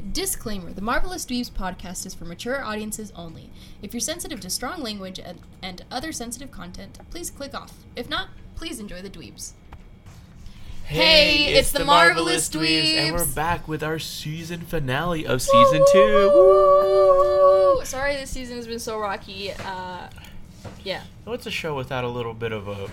Disclaimer The Marvelous Dweebs podcast is for mature audiences only. If you're sensitive to strong language and, and other sensitive content, please click off. If not, please enjoy the dweebs. Hey, it's the Marvelous Dweebs. and we're back with our season finale of season two. Woo! Sorry this season has been so rocky. Uh, yeah. What's a show without a little bit of a,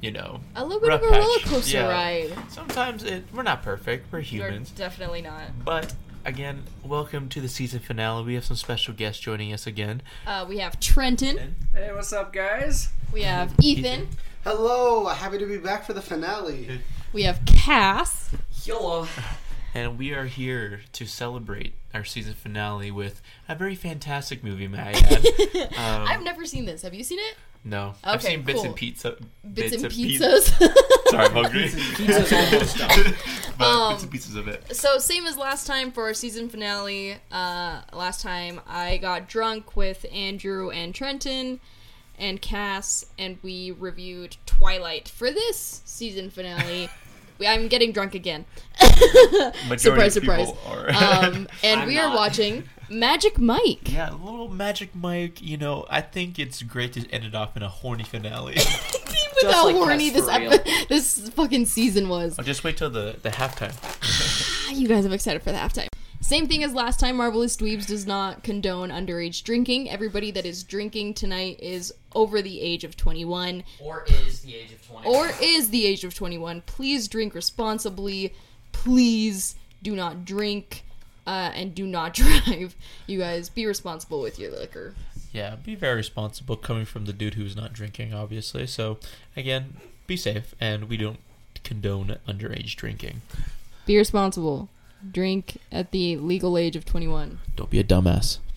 you know, A little bit rough of a patch? roller coaster Yeah. ride. Sometimes it, we're not perfect. We're We're humans. definitely not. But again, welcome to the season finale. We have some special guests joining us again. Uh, we have Trenton. Hey, what's up, guys? We have Ethan. Hello, happy to be back for the finale. We have Cass. Hello. And we are here to celebrate our season finale with a very fantastic movie, may I add. Um, I've never seen this. Have you seen it? No, I've Okay, seen bits cool. and pizza. Bits, and of pizzas. pizza- Sorry, I'm hungry. Pizza's almost done. but Um, bits and pieces of it. So same as last time for our season finale. Uh, last time I got drunk with Andrew and Trenton and Cass, and we reviewed Twilight. For this season finale, I'm getting drunk again. surprise, surprise. Are. Um, and I'm we are not. watching Magic Mike. yeah, a little Magic Mike. You know, I think it's great to end it off in a horny finale. With Just how like horny this epi- this fucking season was. I'll just wait till the the halftime. You guys are excited for the halftime. Same thing as last time. Marvelous Dweebs does not condone underage drinking. Everybody that is drinking tonight is over the age of 21 Or is the age of 20. or is the age of 21. Please drink responsibly. Please do not drink uh, and do not drive. You guys be responsible with your liquor. Yeah, be very responsible coming from the dude who's not drinking, obviously. So again, be safe, and we don't condone underage drinking. Be responsible. Drink at the legal age of 21. Don't be a dumbass.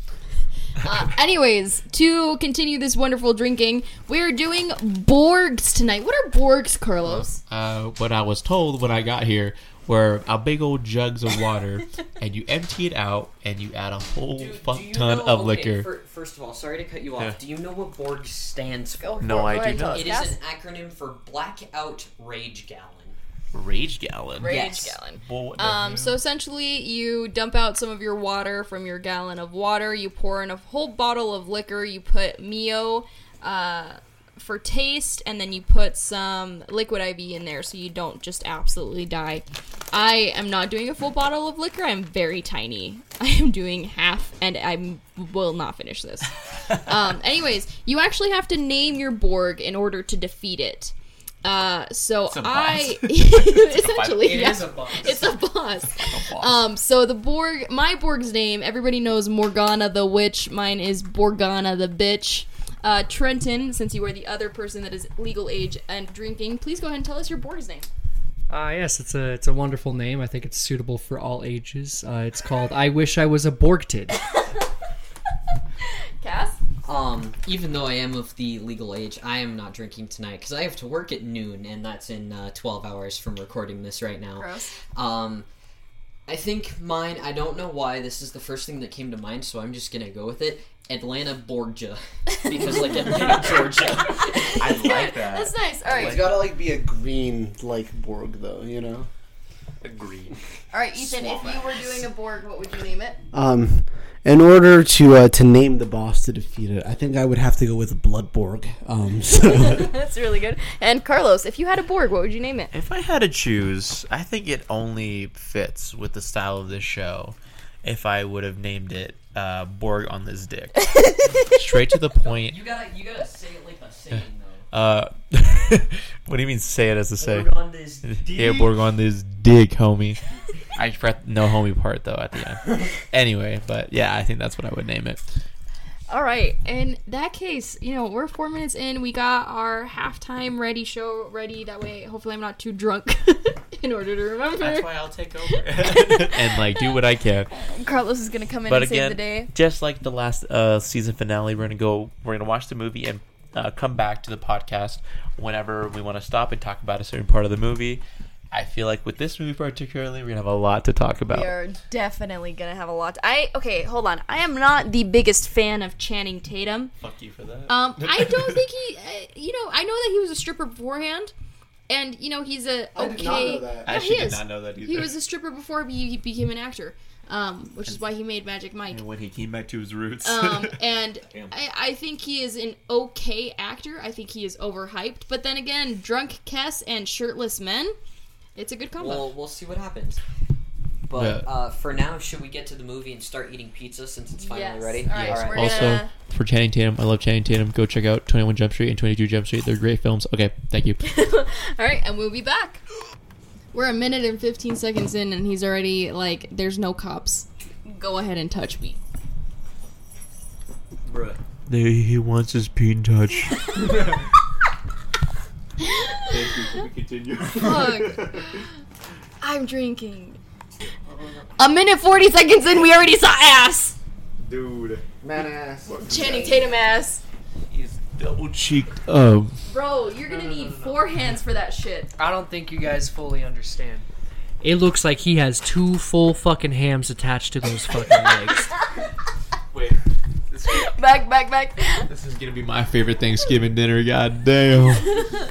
Uh, anyways, to continue this wonderful drinking, we're doing Borgs tonight. What are Borgs, Carlos? Uh, what I was told when I got here were a big old jugs of water, and you empty it out, and you add a whole Do- fuck do ton know- of okay, liquor. fir- first of all, sorry to cut you off. Yeah. Do you know what Borg stands for? No, I do not. It is an acronym for Blackout Rage Gallon. Rage gallon. Rage Yes. gallon. Well, Um, so essentially, you dump out some of your water from your gallon of water. You pour in a whole bottle of liquor. You put Mio uh, for taste, and then you put some liquid IV in there so you don't just absolutely die. I am not doing a full bottle of liquor. I'm very tiny. I am doing half, and I will not finish this. um, anyways, you actually have to name your Borg in order to defeat it. Uh, so a boss. I essentially It yeah. is a boss. It's a boss. Um, so the Borg, my Borg's name, everybody knows Morgana the witch. Mine is Borgana the bitch. Uh, Trenton, since you are the other person that is legal age and drinking, please go ahead and tell us your Borg's name. Uh, yes, it's a it's a wonderful name. I think it's suitable for all ages. Uh, it's called "I Wish I Was a Borgtid." Cass. Um, even though I am of the legal age, I am not drinking tonight because I have to work at noon, and that's in uh, 12 hours from recording this right now. Gross. Um, I think mine. I don't know why this is the first thing that came to mind, so I'm just gonna go with it. Atlanta Borgia, because like Atlanta, Georgia. I like that. That's nice. All right. It's gotta like be a green like Borg though, you know. Agree. All right, Ethan. If you were doing a Borg, what would you name it? Um, in order to uh, to name the boss to defeat it, I think I would have to go with Bloodborg. Um, so That's really good. And Carlos, if you had a Borg, what would you name it? If I had to choose, I think it only fits with the style of this show. If I would have named it uh, Borg on this dick, straight to the point. You gotta, you gotta say it like a saying though. Uh, what do you mean? Say it as a say. Borg on this dick. Yeah, Borg on this dick, homie. I forgot no homie part though at the end. Anyway, but yeah, I think that's what I would name it. All right. In that case, you know, we're four minutes in. We got our halftime ready show ready. That way, hopefully, I'm not too drunk in order to remember. That's why I'll take over and like do what I can. Carlos is gonna come in But and again, save the day. just like the last uh, season finale, we're gonna go. We're gonna watch the movie and uh, come back to the podcast whenever we want to stop and talk about a certain part of the movie. I feel like with this movie particularly, we're gonna have a lot to talk about. We are definitely gonna have a lot. To- I okay, hold on. I am not the biggest fan of Channing Tatum. Fuck you for that. Um, I don't think he. Uh, you know, I know that he was a stripper beforehand, and you know he's a okay. I did not know that. I Yeah, actually he did is. not know that either. He was a stripper before he, he became an actor. um, which is why he made Magic Mike. And when he came back to his roots. Um, and I, I think he is an okay actor. I think he is overhyped. But then again, drunk Kess and shirtless men, it's a good combo. We'll we'll see what happens. But Yeah. uh, for now, should we get to the movie and start eating pizza since it's finally Yes. ready? All right, All so also, gonna- for Channing Tatum, I love Channing Tatum. Go check out 21 Jump Street and 22 Jump Street. They're great films. Okay, thank you. All right, and we'll be back. We're a minute and 15 seconds in, and he's already like, there's no cops. Go ahead and touch me. Bruh. he wants his peen touch. continue. Fuck. I'm drinking. A minute 40 seconds in, we already saw ass. Dude, Man ass. Channing Tatum ass. he's double cheeked. Um, Bro, you're gonna need four hands for that shit. I don't think you guys fully understand. It looks like he has two full fucking hams attached to those fucking legs. wait. This, Back, back, back. this is gonna be my favorite Thanksgiving dinner. God damn.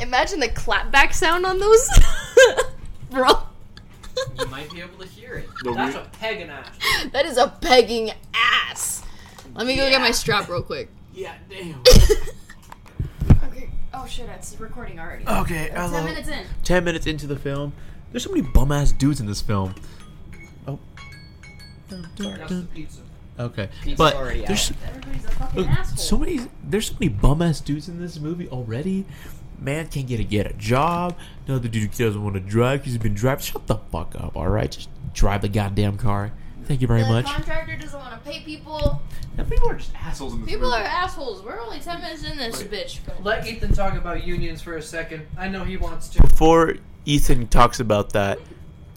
Imagine the clapback sound on those. Bro, You might be able to hear it. No, That's we- a pegging ass. that is a pegging ass. Let me go get my strap real quick. Yeah, damn. Okay. Oh shit, it's recording already. Okay, Ten hello. minutes in. Ten minutes into the film, there's so many bum ass dudes in this film. Oh. That's the pizza. Okay, Pizza's but there's out. Everybody's a fucking look, asshole. so many. There's so many bum ass dudes in this movie already. Man can't get a get a job. Another dude doesn't want to drive. He's been driving. Shut the fuck up. All right, just drive the goddamn car. Thank you very the much. contractor doesn't want to pay people. Now, people are just assholes in this People movie. are assholes. We're only ten minutes in this bitch. Let Ethan talk about unions for a second. I know he wants to. Before Ethan talks about that,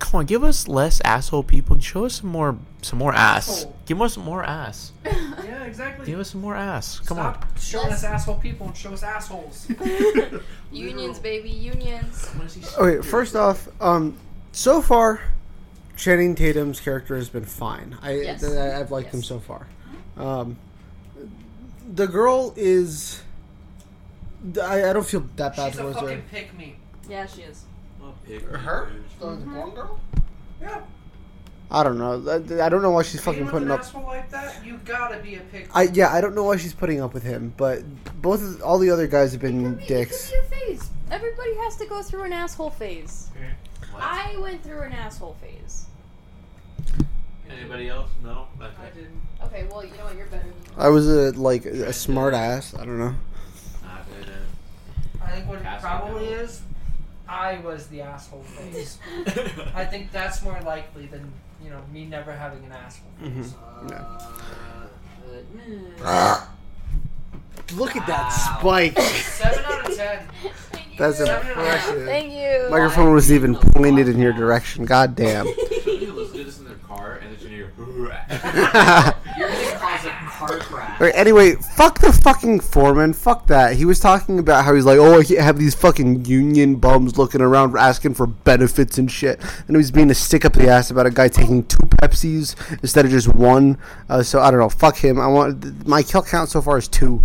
come on, give us less asshole people and show us some more, some more ass. Asshole. Give us some more ass. Yeah, exactly. Give us some more ass. Come on. Stop showing us asshole people and show us assholes. Unions, baby, unions. Okay, first off, um, so far, Channing Tatum's character has been fine. I, Yes. th- I've liked him Yes. so far. Um, the girl is. I, I don't feel that bad for her. She's a towards her. fucking pick me. Yeah, she is. Her? The blonde girl? Yeah. I don't know. I, I don't know why she's fucking putting an up. like that, you gotta be a pick. I yeah, I don't know why she's putting up with him, but both of, all the other guys have been dicks. your phase. Everybody has to go through an asshole phase. I went through an asshole phase. Anybody else? No. I didn't. Okay, well, you know what? You're better than me. I was a like a smart ass. I don't know. I think what it Asshole probably is, I was the asshole face. I think that's more likely than you know me never having an asshole mm-hmm. face. Yeah. Look at that Wow. spike. Seven out of ten. That's Seven out of ten. impressive. Thank you. Microphone was even pointed in your direction. God damn. People listen to this in their car and then you You're gonna cause a car crash. Alright, anyway, fuck the fucking foreman. Fuck that. He was talking about how he's like, oh, I have these fucking union bums looking around asking for benefits and shit. And he was being a stick up the ass about a guy taking two Pepsis instead of just one. Uh, so I don't know. Fuck him. I want my kill count so far is two.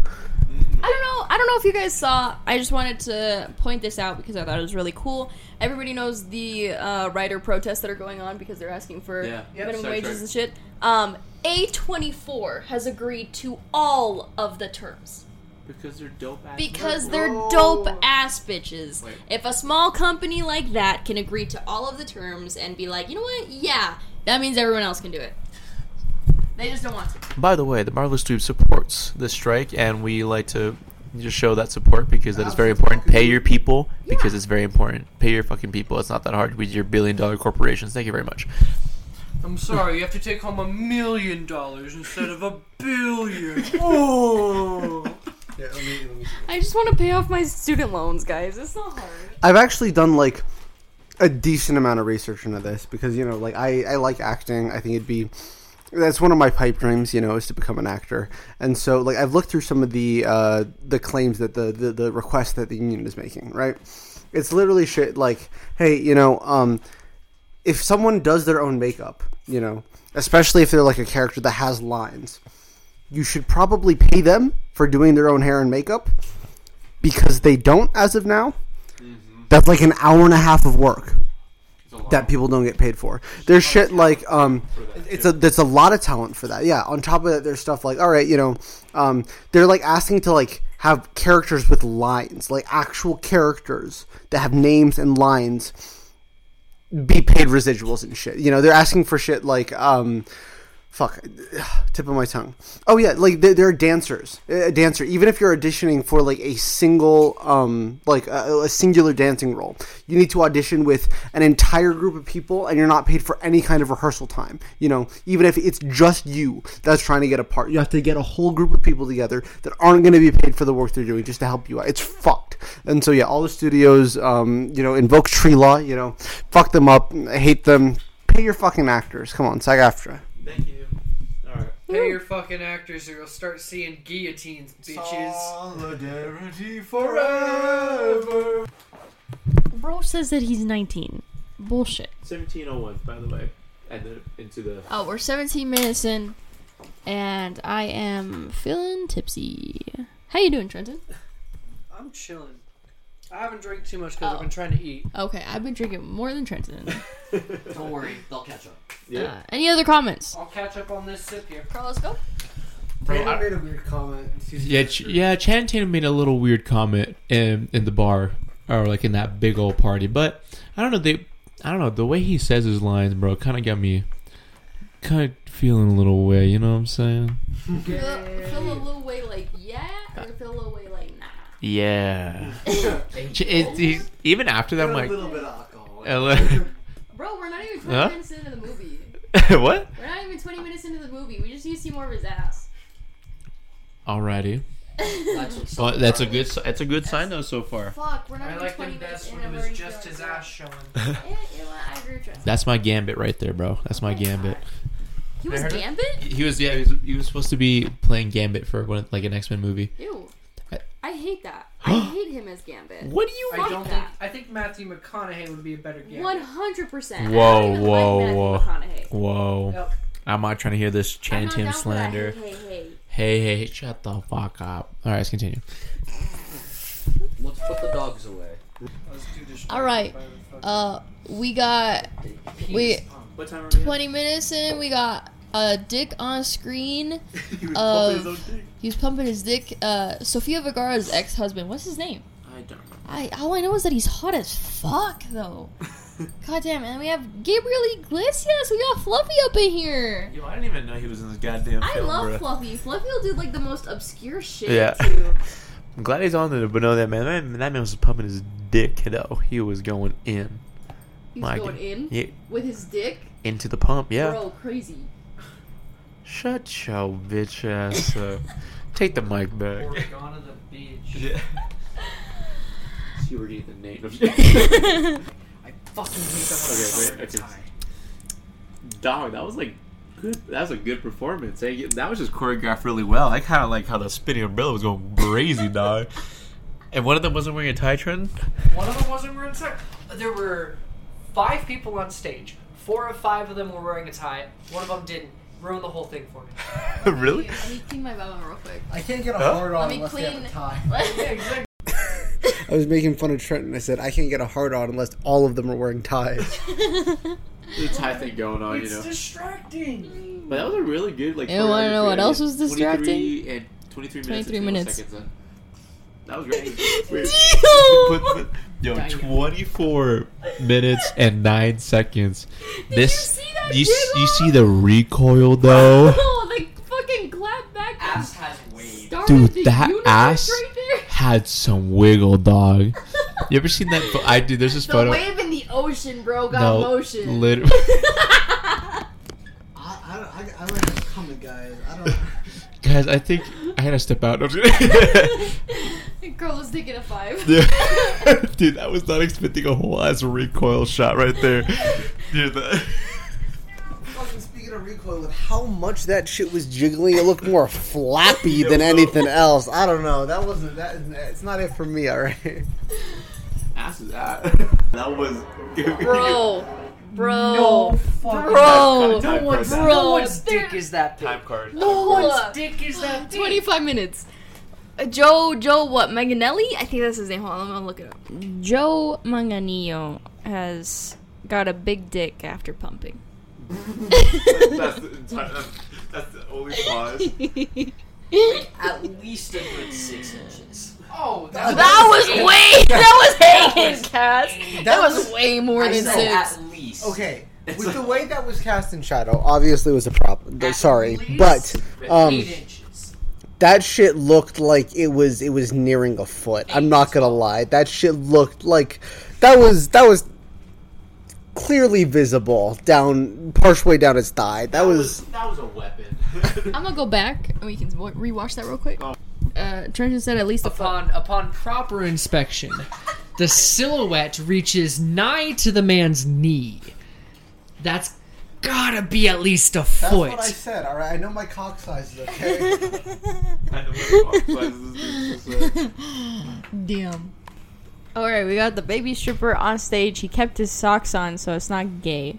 I don't know. I don't know if you guys saw. I just wanted to point this out because I thought it was really cool. Everybody knows the uh, writer protests that are going on because they're asking for Yeah. Yep, minimum Star wages Trek. and shit. Um, A24 has agreed to all of the terms because they're dope ass. because they're dope Oh. ass bitches. Wait. If a small company like that can agree to all of the terms and be like, you know what? Yeah, that means everyone else can do it. They just don't want to. By the way, the Marvelous Tube supports the strike, and we like to just show that support because that is very important. Pay your people because Yeah. it's very important. Pay your fucking people. It's not that hard with your billion dollar corporations. Thank you very much. I'm sorry, you have to take home a million dollars instead of a billion. Oh. I just want to pay off my student loans, guys. It's not hard. I've actually done like a decent amount of research into this because you know, like I, I like acting. I think it'd be that's one of my pipe dreams, you know, is to become an actor. And so, like, I've looked through some of the uh, the claims that the, the the requests that the union is making. Right? It's literally shit like, hey, you know, um, if someone does their own makeup, you know, especially if they're like a character that has lines, you should probably pay them for doing their own hair and makeup because they don't as of now. That's like an hour and a half of work. That people don't get paid for. There's shit like um, it's a there's a lot of talent for that. Yeah. On top of that, there's stuff like all right, you know, um, they're like asking to like have characters with lines, like actual characters that have names and lines, be paid residuals and shit. You know, they're asking for shit like um. Fuck, tip of my tongue. Oh yeah, like there, are dancers. A dancer, even if you're auditioning for like a single, um, like a, a singular dancing role, you need to audition with an entire group of people, and you're not paid for any kind of rehearsal time. You know, even if it's just you that's trying to get a part, you have to get a whole group of people together that aren't going to be paid for the work they're doing just to help you out. It's fucked. And so yeah, all the studios, um, you know, invoke tree law. You know, fuck them up. Hate them. Pay your fucking actors. Come on, SAG-AFTRA. Thank you. All right. Pay your fucking actors or you'll start seeing guillotines, bitches. Solidarity forever. Bro says that he's 19. Bullshit. 1701, by the way. And then into the. Oh, we're 17 minutes in, and I am feeling tipsy. How you doing, Trenton? I'm chilling. I haven't drank too much because Oh. I've been trying to eat. Okay, I've been drinking more than Trenton. Don't worry, they'll catch up. Yeah. Uh, any other comments? I'll catch up on this sip here. Carlos, go. Brandon made a weird comment. Yeah, Ch- yeah. Channing Tatum made a little weird comment in in the bar or like in that big old party, but I don't know. They, I don't know. The way he says his lines, bro, kind of got me kind of feeling a little way. You know what I'm saying? Feel, feel a little way like yeah, or feel a little way like nah. Yeah. Ch- it, he- even after that, I'm like, little bit of alcohol. uh, Bro, we're not even 20 Huh? minutes into the movie. what? We're not even 20 minutes into the movie. We just need to see more of his ass. Alrighty. That's what's Well, that's a good. si- That's a good sign though so far. Fuck, we're not I even liked 20 him minutes best in when it and was just his ass showing. Yeah, you know what? I agree with Trenton. That's my gambit right there, bro. That's my oh gambit. He was heard of- Gambit? He was yeah. He was, he was supposed to be playing Gambit for one, like an X Men movie. Ew. I- I hate that. I hate him as Gambit. What do you? I don't that. think. I think Matthew McConaughey would be a better Gambit. One hundred percent. Whoa, whoa, whoa. McConaughey. Whoa. Yep. I'm not trying to hear this I'm Channing not Tatum down for that. slander. Hey, hey, hey. Hey, hey, shut the fuck up. All right, let's continue. Let's put the dogs away. Let's do this All right. by the fucking Uh, we got penis we- What time are we? twenty minutes in. We got a dick on screen. he was Uh, pumping his own dick. He's pumping his dick. Uh, Sofia Vergara's ex-husband. What's his name? I don't know. I all I know is that he's hot as fuck though. God damn, and we have Gabriel Iglesias. We got Fluffy up in here. Yo, I didn't even know he was in this goddamn I film, love bro. Fluffy. Fluffy will do like the most obscure shit. Yeah. Too. I'm glad he's on there, but no, that man, that man, that man was pumping his dick, though. He was going in. He's My going God. in Yeah, with his dick. into the pump, yeah. Bro, crazy. Shut your bitch ass up. Take the mic back. Organa the bitch. Yeah. You were the name. I fucking hate that Okay, one. wait, okay. Dog, that was like good. That was a good performance. Eh? Hey, that was just choreographed really well. I kind of like how the spinning umbrella was going crazy, dog. And one of them wasn't wearing a tie trend. One of them wasn't wearing a tie. There were five people on stage. Four or five of them were wearing a tie. One of them didn't. Ruined the whole thing for me. really? Let me clean my bum real quick. I can't get a Huh? hard Let on me unless they have a tie. I was making fun of Trenton. I said I can't get a hard on unless all of them are wearing ties. The tie thing going on, you It's know. distracting. But that was a really good like. You wanna know what else was 23 and 23 minutes. 23 and minutes. Seconds in. That was great. Wait. Put the- yo, Damn. 24 minutes and 9 seconds. this you see that you, you see the recoil though? Oh, like fucking clap back. Ass has wave. Dude, the that ass right there. Had some wiggle, dog. You ever seen that? Pho- I do. There's this The photo. wave in the ocean, bro, got No, motion. lit- I, I, I, I like this comment, guys. I don't. Guys, I think I had to step out. No, I'm just kidding. Carlos taking a five. Yeah. Dude, that was not expecting a whole ass recoil shot right there. Dude, that. Fucking speaking of recoil, with how much that shit was jiggling, it looked more flappy than anything else. I don't know. That wasn't that. It's not it for me. All right. Ass is that. That was. Bro. Bro. No fucking. Bro. Time No one's. Bro, no one's there- dick is that big. Time card. No one's dick is that big. 25 minutes. Uh, Joe, Joe, what, Manganiello? I think that's his name. Hold on, I'm gonna look it up. Joe Manganiello has got a big dick after pumping. that's the entire. That's, that's the only pause. Like, at least a good six inches. Oh, That was way. That was hanging, cast. That, That was, was- way more I than said six. at least. Okay, It's with like- the way that was cast in shadow, obviously was a problem. Sorry, least but um, eight inches. That shit looked like it was it was nearing a foot. I'm not gonna lie. That shit looked like that was that was clearly visible down partially down his thigh. That was that was a weapon. I'm gonna go back and we can wa- rewatch that real quick. Oh. Uh, Trenton said at least a. Upon upon proper inspection, the silhouette reaches nigh to the man's knee. That's gotta be at least a foot. That's what I said. All right, I know my cock size is okay. I know what the fuck Damn. All right, we got the baby stripper on stage. He kept his socks on, so it's not gay.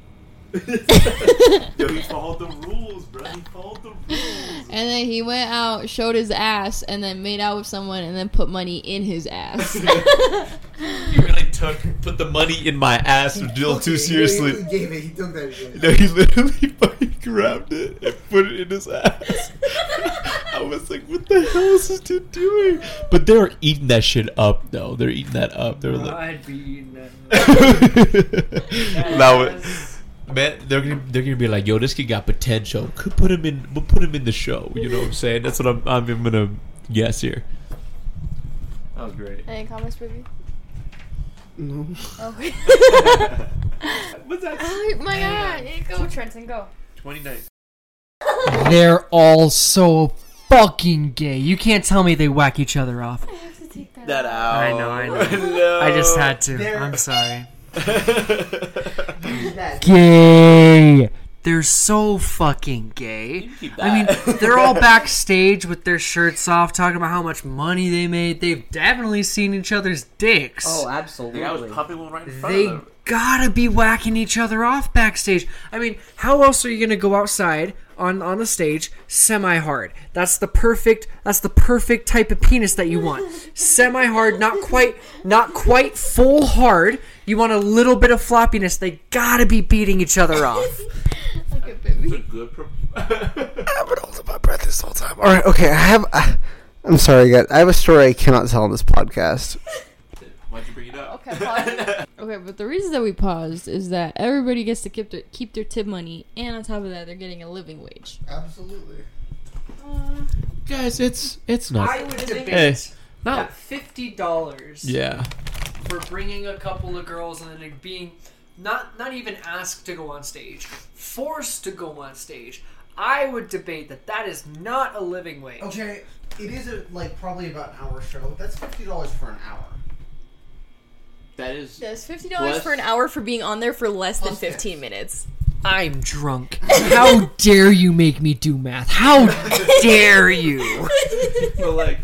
This is. Yo, he followed the rules, bro. He followed the rules. And then he went out, showed his ass, and then made out with someone, and then put money in his ass. He really took put the money in my ass a little too seriously. gave it. He took that. shit. No, he literally fucking grabbed it and put it in his ass. I was like, what the hell is this dude doing? But they were eating that shit up, though. They're eating that up. They were like, I'd be eating that. That now, man, they're gonna they're gonna be like, yo, this kid got potential. Could put him in. We'll put him in the show. You know what I'm saying? That's what I'm. I'm gonna guess here. That was great. Any comments, baby? No. Okay. What's that? oh my god. Yeah, Go, Trenton, go. Twenty nine. They're all so fucking gay. You can't tell me they whack each other off. I have to take that. That out. I know, I know. no. I just had to. They're- I'm sorry. That. Gay. They're so fucking gay. I mean, they're all backstage with their shirts off, talking about how much money they made. They've definitely seen each other's dicks. Oh, The guy absolutely. was pumping one right in front they of them. gotta be whacking each other off backstage. I mean, how else are you gonna go outside on on the stage semi hard? That's the perfect. That's the perfect type of penis that you want. Semi hard, not quite, not quite full hard. You want a little bit of floppiness. They gotta be beating each other off. Okay, baby. A good. I've been holding my breath this whole time. All right, okay. I have. I, I'm sorry, guys. I have a story I cannot tell on this podcast. Why'd you bring it up? Okay, pause. okay, but the reason that we paused is that everybody gets to keep their keep their tip money, and on top of that, they're getting a living wage. Absolutely. Guys, it's it's not. I would debate Hey, that not. fifty dollars Yeah. For bringing a couple of girls and then being not not even asked to go on stage, forced to go on stage. I would debate that that is not a living wage. Okay, it is a, like probably about an hour show. That's fifty dollars for an hour. That is. That's fifty dollars Plus- for an hour for being on there for less than Plus fifteen minutes. I'm drunk. How dare you make me do math? How dare you? But like,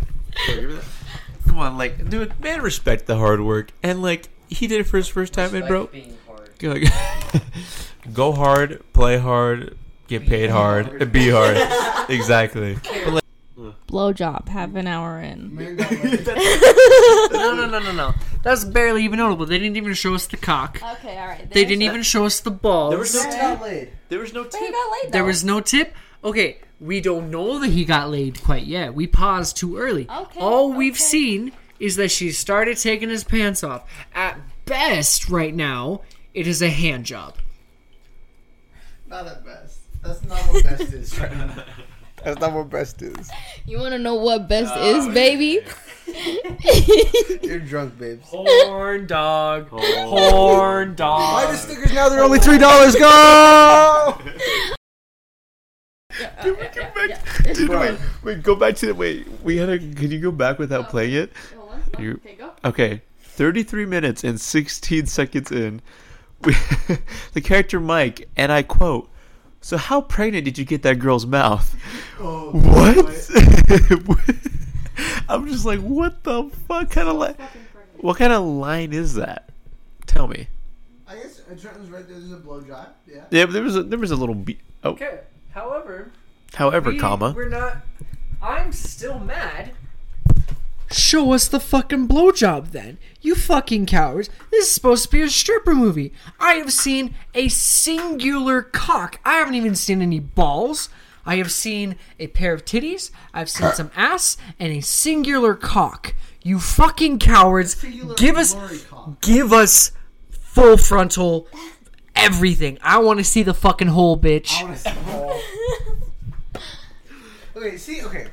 come on, like, dude, man, respect the hard work, and like, he did it for his first time, and bro, Being hard. go, go hard, play hard, get paid hard, and be hard. exactly. Blowjob, half an hour in. No, no, no, no, no. That's barely even notable. They didn't even show us the cock. Okay, all right. They didn't even show us the balls. There was no got laid. There was no tip. laid. There was no tip. Okay, we don't know that he got laid quite yet. We paused too early. Okay, All we've okay. seen is that she started taking his pants off. At best, right now, it is a hand job. Not at best. That's not what best is. Right now. That's not what best is. You want to know what best Oh, is, baby? You're drunk, babes. Horn dog. Oh. Horn Buy the dog. stickers now. They're only three dollars. Go. Dude, wait, wait, go back to the wait. We had a. Can you go back without playing it? Hold on. You- Okay, go. Okay, 33 minutes and 16 seconds in, we, the character Mike, and I quote, So, how pregnant did you get that girl's mouth? Oh, What? I'm just like, what the fuck kind of li- What kind of line is that? Tell me. I guess uh, Trenton's right. There There's a blowjob. Yeah. Yeah, but there was a, there was a little beat. Oh, Okay. However, however, we, comma. we're not. I'm still mad. show us the fucking blowjob then. You fucking cowards. This is supposed to be a stripper movie. I have seen a singular cock. I haven't even seen any balls. I have seen a pair of titties, I've seen some ass, and a singular cock. You fucking cowards. Give us give us full frontal everything. I want to see the fucking whole bitch. Okay, see, okay.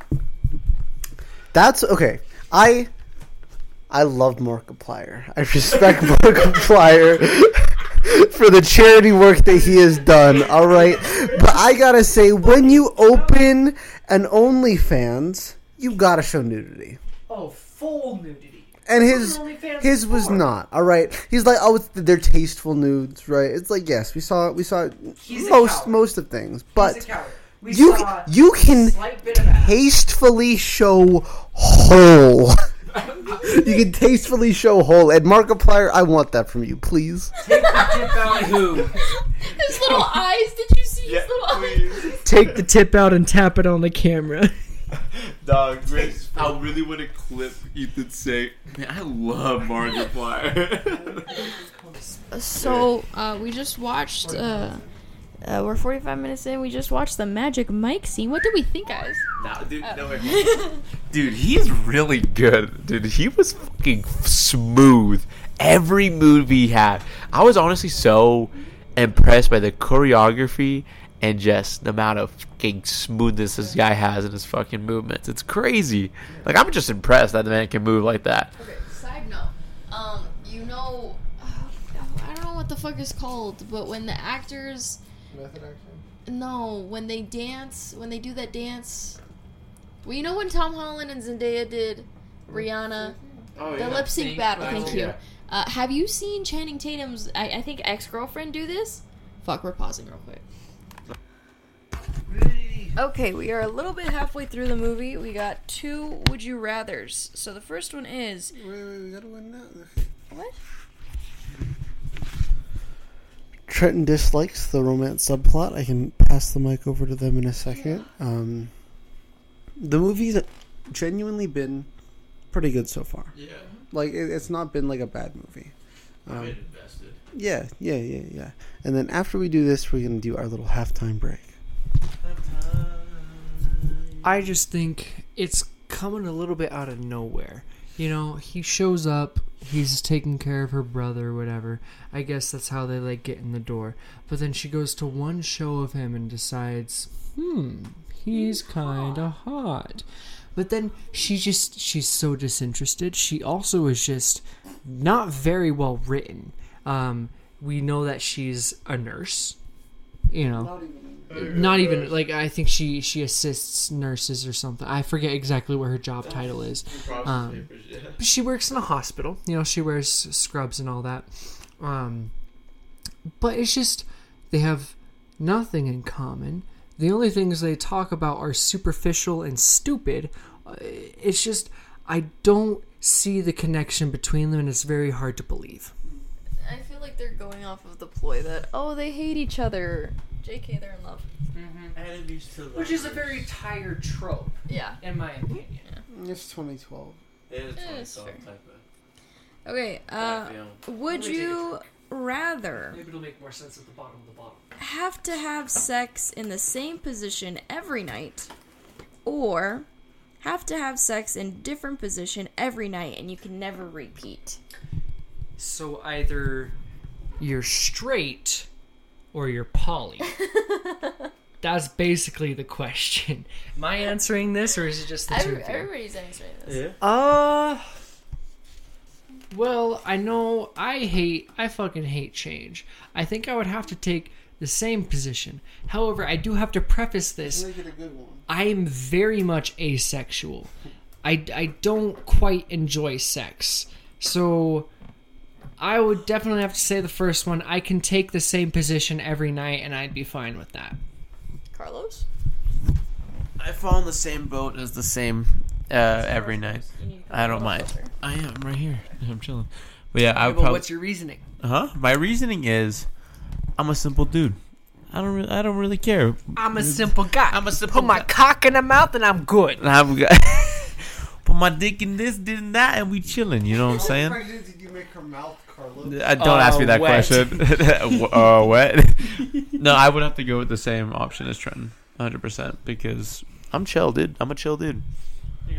That's okay. I I love Markiplier. I respect Markiplier for the charity work that he has done. All right, but I gotta say, when you open an OnlyFans, you gotta show nudity. Oh, full nudity. And his What was OnlyFans his was for? not all right. He's like, oh, it's, they're tasteful nudes, right? It's like, yes, we saw we saw He's most most of things, but He's a coward. We you saw you can slight bit of ass. tastefully show whole. you can tastefully show whole. And Markiplier, I want that from you, please. Take the tip out. Who? His little eyes. Did you see his little eyes? Take the tip out and tap it on the camera. Dog, Chris, I really want to clip Ethan say, man, I love Markiplier. So uh, we just watched. Uh, uh, we're 45 minutes in. We just watched the Magic Mike scene. What did we think, guys? nah, dude, no way. dude, he's really good. Dude, he was fucking smooth. Every move he had. I was honestly so impressed by the choreography and just the amount of fucking smoothness this guy has in his fucking movements. It's crazy. Like, I'm just impressed that the man can move like that. Okay. Side note. Um, you know, I don't know what the fuck is called, but when the actors, no, when they dance, when they do that dance, well, you know when Tom Holland and Zendaya did Rihanna, Oh, the lip sync battle. Oh, Thank you. yeah. Uh, have you seen Channing Tatum's? I, I think ex girlfriend do this. Fuck, we're pausing real quick. Okay, we are a little bit halfway through the movie. We got two would you rather's. So the first one is Wait, wait, we gotta win now. what? Trenton dislikes the romance subplot. I can pass the mic over to them in a second. Um, the movie's genuinely been pretty good so far. Yeah, Like it, it's not been like a bad movie. Um, invested. yeah, yeah, yeah, yeah. And then after we do this, we're gonna do our little halftime break. I just think it's coming a little bit out of nowhere. You know, he shows up, he's taking care of her brother, whatever. I guess that's how they like get in the door. But then she goes to one show of him and decides, hmm, he's kind of hot. But then she just, she's so disinterested. She also is just not very well written. Um, we know that she's a nurse, you know not even like I think she she assists nurses or something. I forget exactly what her job title is. Um, but she works in a hospital. You know, she wears scrubs and all that. Um, but it's just they have nothing in common. The only things they talk about are superficial and stupid. Uh, It's just I don't see the connection between them, and it's very hard to believe. I feel like they're going off of the ploy that oh they hate each other. JK, they're in love. Which is a very tired trope, Yeah. in my opinion. It's 2012. It's fair. Okay. Uh, would you rather Maybe it'll make more sense at the bottom of the bottle. have to have sex in the same position every night, or have to have sex in different position every night and you can never repeat? So either you're straight or you're poly. That's basically the question. Am I answering this or is it just the two of you? everybody's answering this. Yeah. Uh well, I know I hate I fucking hate change. I think I would have to take the same position. However, I do have to preface this Make it a good one. I am very much asexual. I, I don't quite enjoy sex. So I would definitely have to say the first one. I can take the same position every night and I'd be fine with that. Carlos? I fall in the same boat as the same uh, every night. You need to I don't mind. I am right here. I'm chilling. But yeah, I would probably. what's your reasoning? Huh? My reasoning is, I'm a simple dude. I don't. Re- I don't really care. I'm a simple guy. I'm a simple Put my guy. cock in the mouth and I'm good. I'm. g- Put my dick in this, did and that, and we chilling. You know what I'm saying? Did you make her mouth, Carlos? Uh, don't ask me Uh, that wet. question. uh, what? no, I would have to go with the same option as Trenton, 100, percent because I'm chill, dude. I'm a chill dude. Uh,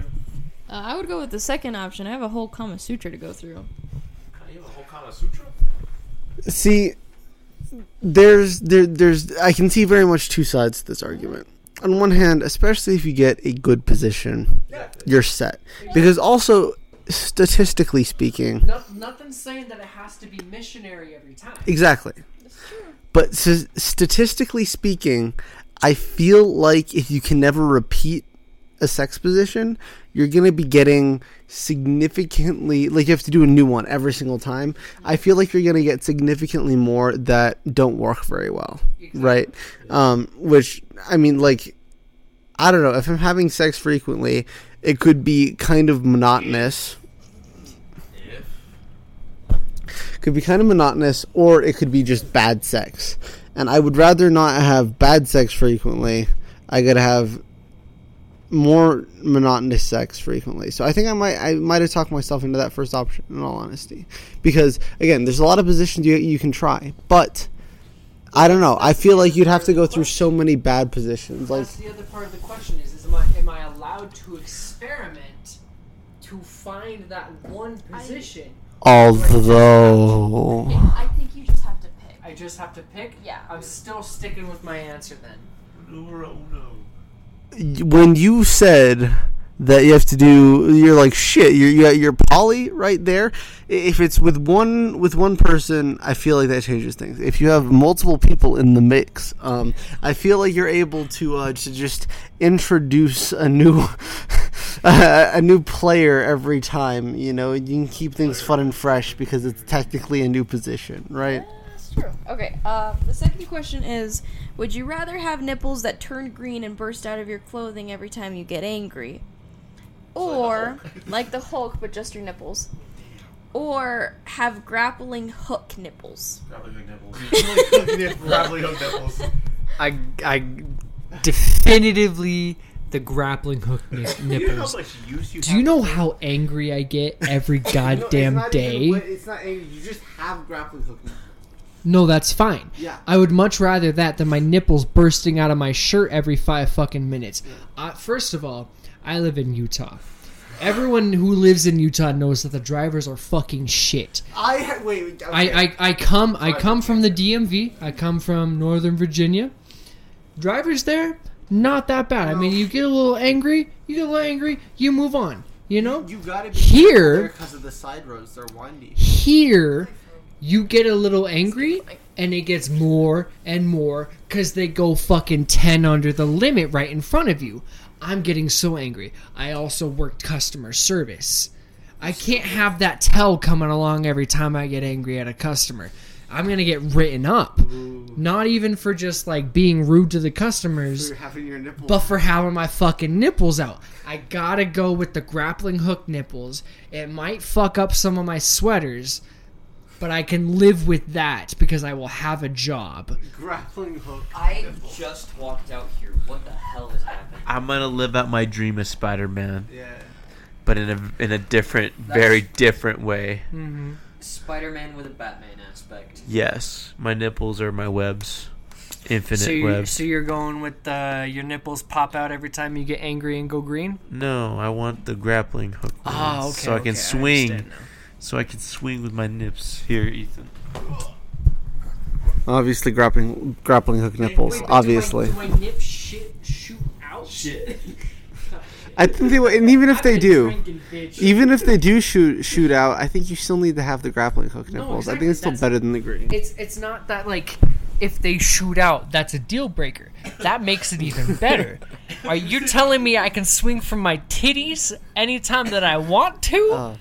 I would go with the second option. I have a whole Kama Sutra to go through. You have a whole Kama Sutra? See, there's there there's I can see very much two sides to this argument. On one hand, especially if you get a good position, you're set. Because also, statistically speaking, No, nothing's saying that it has to be missionary every time. exactly. But s- statistically speaking, I feel like if you can never repeat a sex position, you're going to be getting significantly like you have to do a new one every single time. I feel like you're going to get significantly more that don't work very well, right? Um which I mean like I don't know, if I'm having sex frequently, it could be kind of monotonous. Could be kind of monotonous or it could be just bad sex. And I would rather not have bad sex frequently. I could have more monotonous sex frequently. So I think I might I might have talked myself into that first option in all honesty. Because again, there's a lot of positions you you can try, but I don't know. I feel like you'd have to go through so many bad positions. Like That's the other part of the question is, is am I, am I allowed to experiment to find that one position? Although I think you just have to pick. I just have to pick? Yeah. I'm still sticking with my answer then. when you said that you have to do you're like shit you're you're, you're poly right there if it's with one with one person i feel like that changes things if you have multiple people in the mix um, i feel like you're able to uh, to just introduce a new a new player every time you know you can keep things fun and fresh because it's technically a new position right That's true. Okay. Uh, the second question is: Would you rather have nipples that turn green and burst out of your clothing every time you get angry, or like the Hulk but just your nipples, or have grappling hook nipples? Grappling hook nipples. grappling hook nipples. I, I definitively the grappling hook ni- nipples. Do you know how angry I get every goddamn day? it's not angry you just have grappling hook No, that's fine. Yeah. I would much rather that than my nipples bursting out of my shirt every five fucking minutes. Uh, first of all, I live in Utah. Everyone who lives in Utah knows that the drivers are fucking shit. I wait. wait okay. I, I, I come I come from the DMV. I come from Northern Virginia. Drivers there, not that bad. I mean, you get a little angry, you get a little angry, you move on. You know, you gotta be Here- because of the side roads. They're windy. here you get a little angry and it gets more and more because they go fucking 10 under the limit right in front of you i'm getting so angry i also worked customer service i can't have that tell coming along every time i get angry at a customer i'm gonna get written up not even for just like being rude to the customers You're having your nipples. but for having my fucking nipples out. I gotta go with the grappling hook nipples. It might fuck up some of my sweaters, but I can live with that because I will have a job. grappling hook. I just walked out here. What the hell is happening? I'm gonna live out my dream as Spider-Man, Yeah. but in a in a different, very different way. Spider-Man with a Batman aspect. Yes, my nipples are my webs, infinite So, you, webs. so you're going with uh, your nipples pop out every time you get angry and go green? No, I want the grappling hook. Ah, ones, okay. So I can okay, swing. understand now. So I can swing with my nips. Here, Ethan. Obviously, grappling grappling hook nipples. Wait, but obviously, Do my, do my nip shit shoot out? Shit. I think they would, and even if they do, even if they do shoot shoot out, I think you still need to have the grappling hook No, nipples. I think it's still that's- better than the green. it's it's not that like if they shoot out that's a deal breaker that makes it even better are you telling me i can swing from my titties anytime that i want to Uh,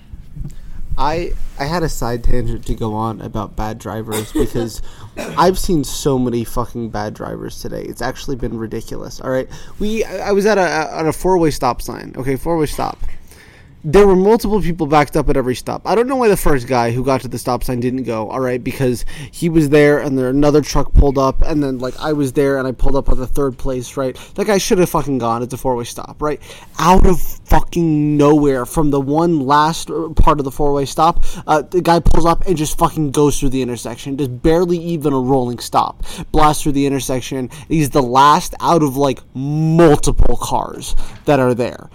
I I had a side tangent to go on about bad drivers because I've seen so many fucking bad drivers today. It's actually been ridiculous. All right, we I I was at a at a four way stop sign. Okay, four way stop. There were multiple people backed up at every stop. I don't know why the first guy who got to the stop sign didn't go. All right, because he was there, and there another truck pulled up, and then like I was there, and I pulled up at the third place. Right, that guy should have fucking gone. It's a four way stop. Right, out of fucking nowhere from the one last uh, part of the four way stop, uh, the guy pulls up and just fucking goes through the intersection. Just barely even a rolling stop. Blasts through the intersection. He's the last out of like multiple cars that are there.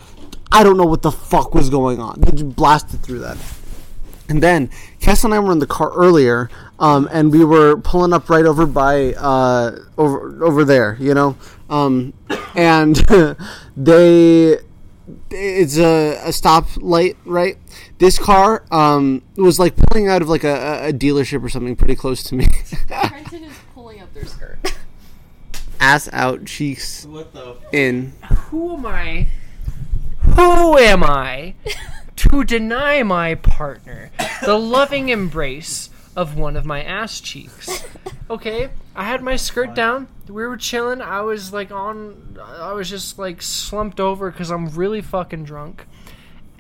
I don't know what the fuck was going on. They just blasted through that. And then Cass and I were in the car earlier, um, and we were pulling up right over by uh, over over there, you know, um, and they it's a, a stop light, right? This car um, was like pulling out of like a, a dealership or something pretty close to me. Trenton is pulling up their skirt. Ass out, cheeks What the? in. Who am I? Who am I to deny my partner the loving embrace of one of my ass cheeks? Okay, I had my skirt down. We were chilling. I was like on. I was just like slumped over because I'm really fucking drunk.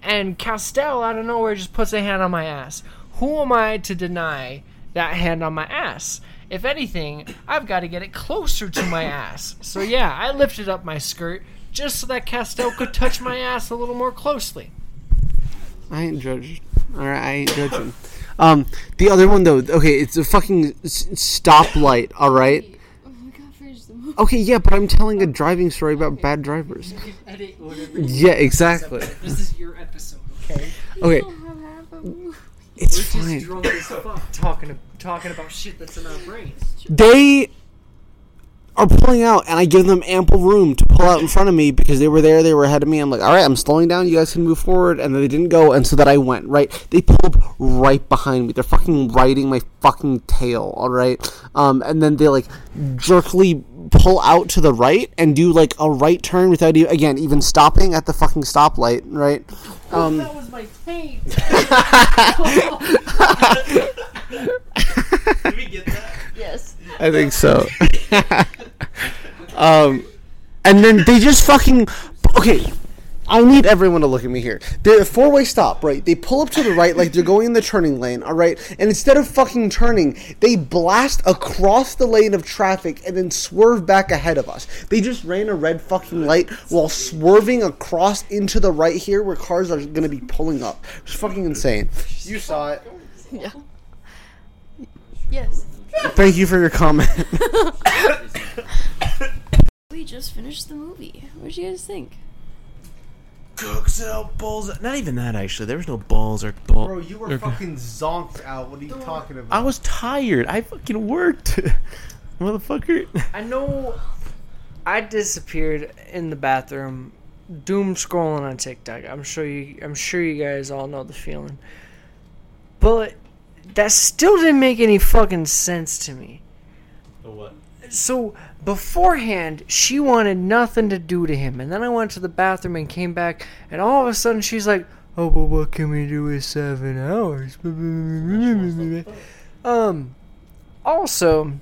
And Castell out of nowhere just puts a hand on my ass. Who am I to deny that hand on my ass? If anything, I've got to get it closer to my ass. So yeah, I lifted up my skirt just so that Castell could touch my ass a little more closely. I ain't judging. All right, I ain't judging. Um, the other one though, okay, it's a fucking s- stoplight. All right. Oh my god, finish the movie. Okay, yeah, but I'm telling a driving story about bad drivers. Edit whatever. Yeah, exactly. This is your episode, okay? Okay, it's fine. drunk as fuck talking talking about shit that's in our brains. They are pulling out, and I give them ample room to pull out in front of me because they were there, they were ahead of me. I'm like, all right, I'm slowing down. You guys can move forward, and then they didn't go, and so that I went right. They pulled up right behind me. They're fucking riding my fucking tail. All right, um, and then they like jerkily pull out to the right and do like a right turn without e- again even stopping at the fucking stoplight. Right. Um, That was my fate. Did we get that? Yes. I think so. um, and then they just fucking okay. I need everyone to look at me here. The four way stop, right? They pull up to the right like they're going in the turning lane, all right? And instead of fucking turning, they blast across the lane of traffic and then swerve back ahead of us. They just ran a red fucking light while swerving across into the right here where cars are going to be pulling up. It's fucking insane. You saw it. Yeah. Yes. Thank you for your comment. We just finished the movie. What did you guys think? Cooks out balls. Not even that actually. There was no balls or ball. Bro, you were fucking zonked out. What are you talking about? I was tired. I fucking worked, motherfucker. I know I disappeared in the bathroom, doom scrolling on TikTok. I'm sure you I'm sure you guys all know the feeling. But that still didn't make any fucking sense to me. what? So beforehand, she wanted nothing to do to him, and then I went to the bathroom and came back, and all of a sudden she's like, "Oh, well, what can we do with seven hours?" um. Also,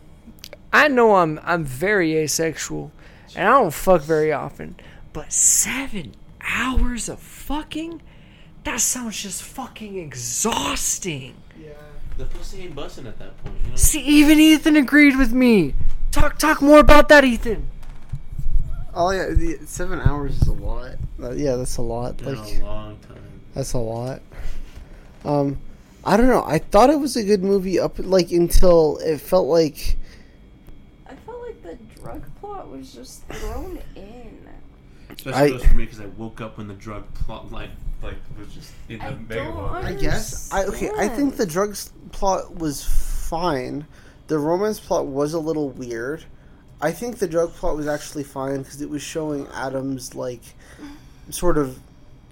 I know I'm I'm very asexual, and I don't fuck very often, but seven hours of fucking. That sounds just fucking exhausting. The pussy ain't busting at that point. You know? See, even Ethan agreed with me. Talk, talk more about that, Ethan. Oh yeah, the, seven hours is a lot. Uh, yeah, that's a lot. Been Like a long time. that's a lot. Um, I don't know. I thought it was a good movie up like until it felt like I felt like the drug plot was just thrown in. Especially I- for me because I woke up when the drug plot line like was just in the I mega. I guess I okay. I think the drugs plot was fine. The romance plot was a little weird. I think the drug plot was actually fine because it was showing Adam's like sort of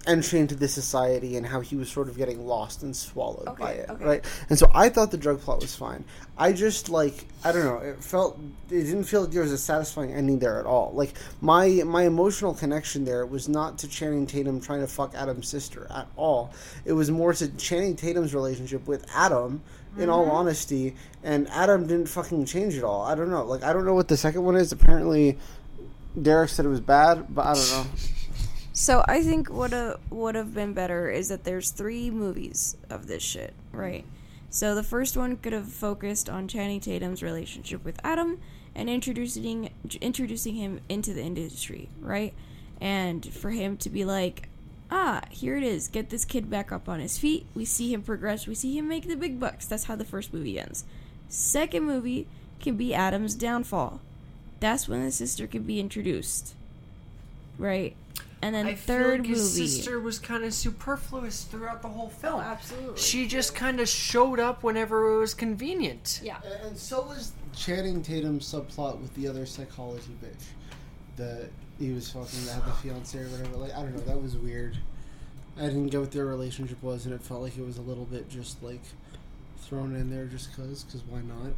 entry into this society and how he was sort of getting lost and swallowed Okay, by it, okay. right? And so I thought the drug plot was fine. I just like I don't know. It felt it didn't feel like there was a satisfying ending there at all. Like my my emotional connection there was not to Channing Tatum trying to fuck Adam's sister at all. It was more to Channing Tatum's relationship with Adam. In all Mm-hmm. honesty, and Adam didn't fucking change at all. I don't know. Like I don't know what the second one is. Apparently, Derek said it was bad, but I don't know. So I think what would have been better is that there's three movies of this shit, right? So the first one could have focused on Channing Tatum's relationship with Adam and introducing introducing him into the industry, right? And for him to be like, ah, here it is, get this kid back up on his feet. We see him progress. We see him make the big bucks. That's how the first movie ends. Second movie can be Adam's downfall. That's when the sister can be introduced, right? And then I third feel like his movie. sister was kind of superfluous throughout the whole film. Oh, absolutely. She just kind of showed up whenever it was convenient. Yeah. And, and so was Channing Tatum's subplot with the other psychology bitch. that he was fucking that had the fiance or whatever. Like I don't know, that was weird. I didn't get what their relationship was, and it felt like it was a little bit just like thrown in there just cause. Cause why not?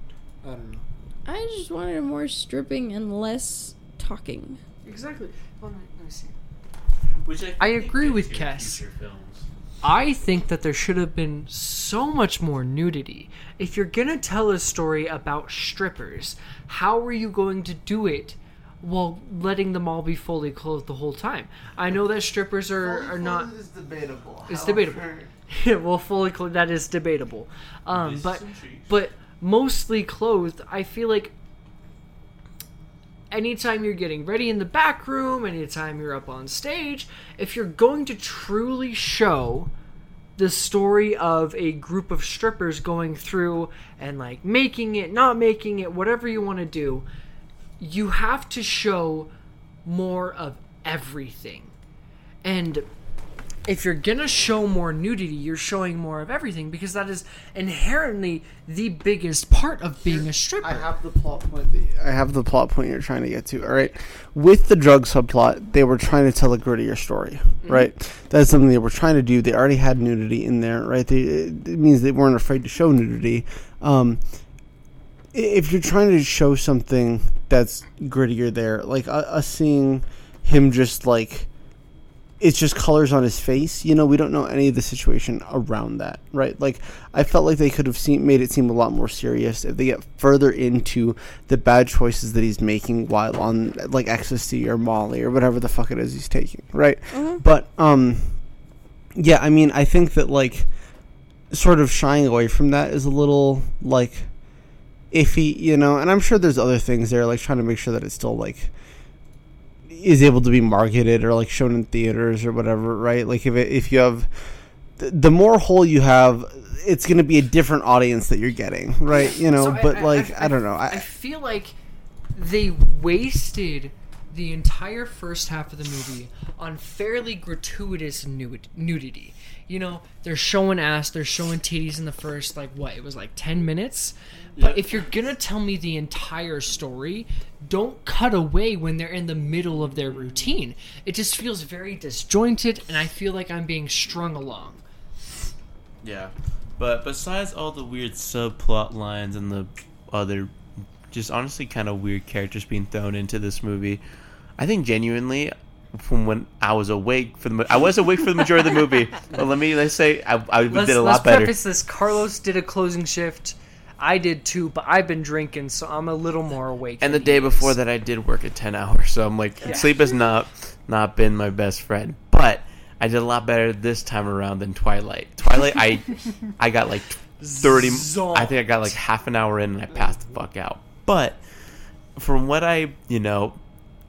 I don't know. I just wanted more stripping and less talking. Exactly. Let me, let me see. Which I agree with Cass. I think that there should have been so much more nudity. If you're gonna tell a story about strippers, how are you going to do it while letting them all be fully clothed the whole time? I know that strippers are, are not. Is debatable. It's debatable. well, fully clothed, that is debatable. Um, but but mostly clothed, I feel like anytime you're getting ready in the back room, anytime you're up on stage, if you're going to truly show the story of a group of strippers going through and like making it, not making it, whatever you want to do, you have to show more of everything. And if you're gonna show more nudity, you're showing more of everything because that is inherently the biggest part of being a stripper. I have the plot point. That, I have the plot point you're trying to get to. All right, with the drug subplot, they were trying to tell a grittier story. Right, that's something they were trying to do. They already had nudity in there. Right, they, it means they weren't afraid to show nudity. Um, if you're trying to show something that's grittier, there, like uh, us seeing him just like it's just colors on his face. You know, we don't know any of the situation around that, right? Like, I felt like they could have seen, made it seem a lot more serious if they get further into the bad choices that he's making while on like ecstasy or Molly or whatever the fuck it is he's taking, right? But um, yeah, I mean, I think that like sort of shying away from that is a little like iffy, you know. And I'm sure there's other things there, like trying to make sure that it's still like is able to be marketed or like shown in theaters or whatever, right? Like if it, if you have the more hole you have, it's going to be a different audience that you're getting, right? You know, So but I- like I- I, don't know. I I, feel like they wasted the entire first half of the movie on fairly gratuitous nud- nudity. You know, they're showing ass, they're showing titties in the first like what? It was like 10 minutes. But if you're going to tell me the entire story, don't cut away when they're in the middle of their routine. It just feels very disjointed and I feel like I'm being strung along. Yeah, but besides all the weird subplot lines and the other, just honestly kind of weird characters being thrown into this movie, I think genuinely, from when I was awake for the, I was awake for the majority of the movie. But let me let's say I, I Let's, did a let's lot better. preface this. Carlos did a closing shift. I did too, but I've been drinking, so I'm a little more awake. And the day he before that, I did work at ten hours, so I'm like, sleep has not not been my best friend. But I did a lot better this time around than Twilight. Twilight, I I got like thirty. I think I got like half an hour in, and I passed the fuck out. But from what I you know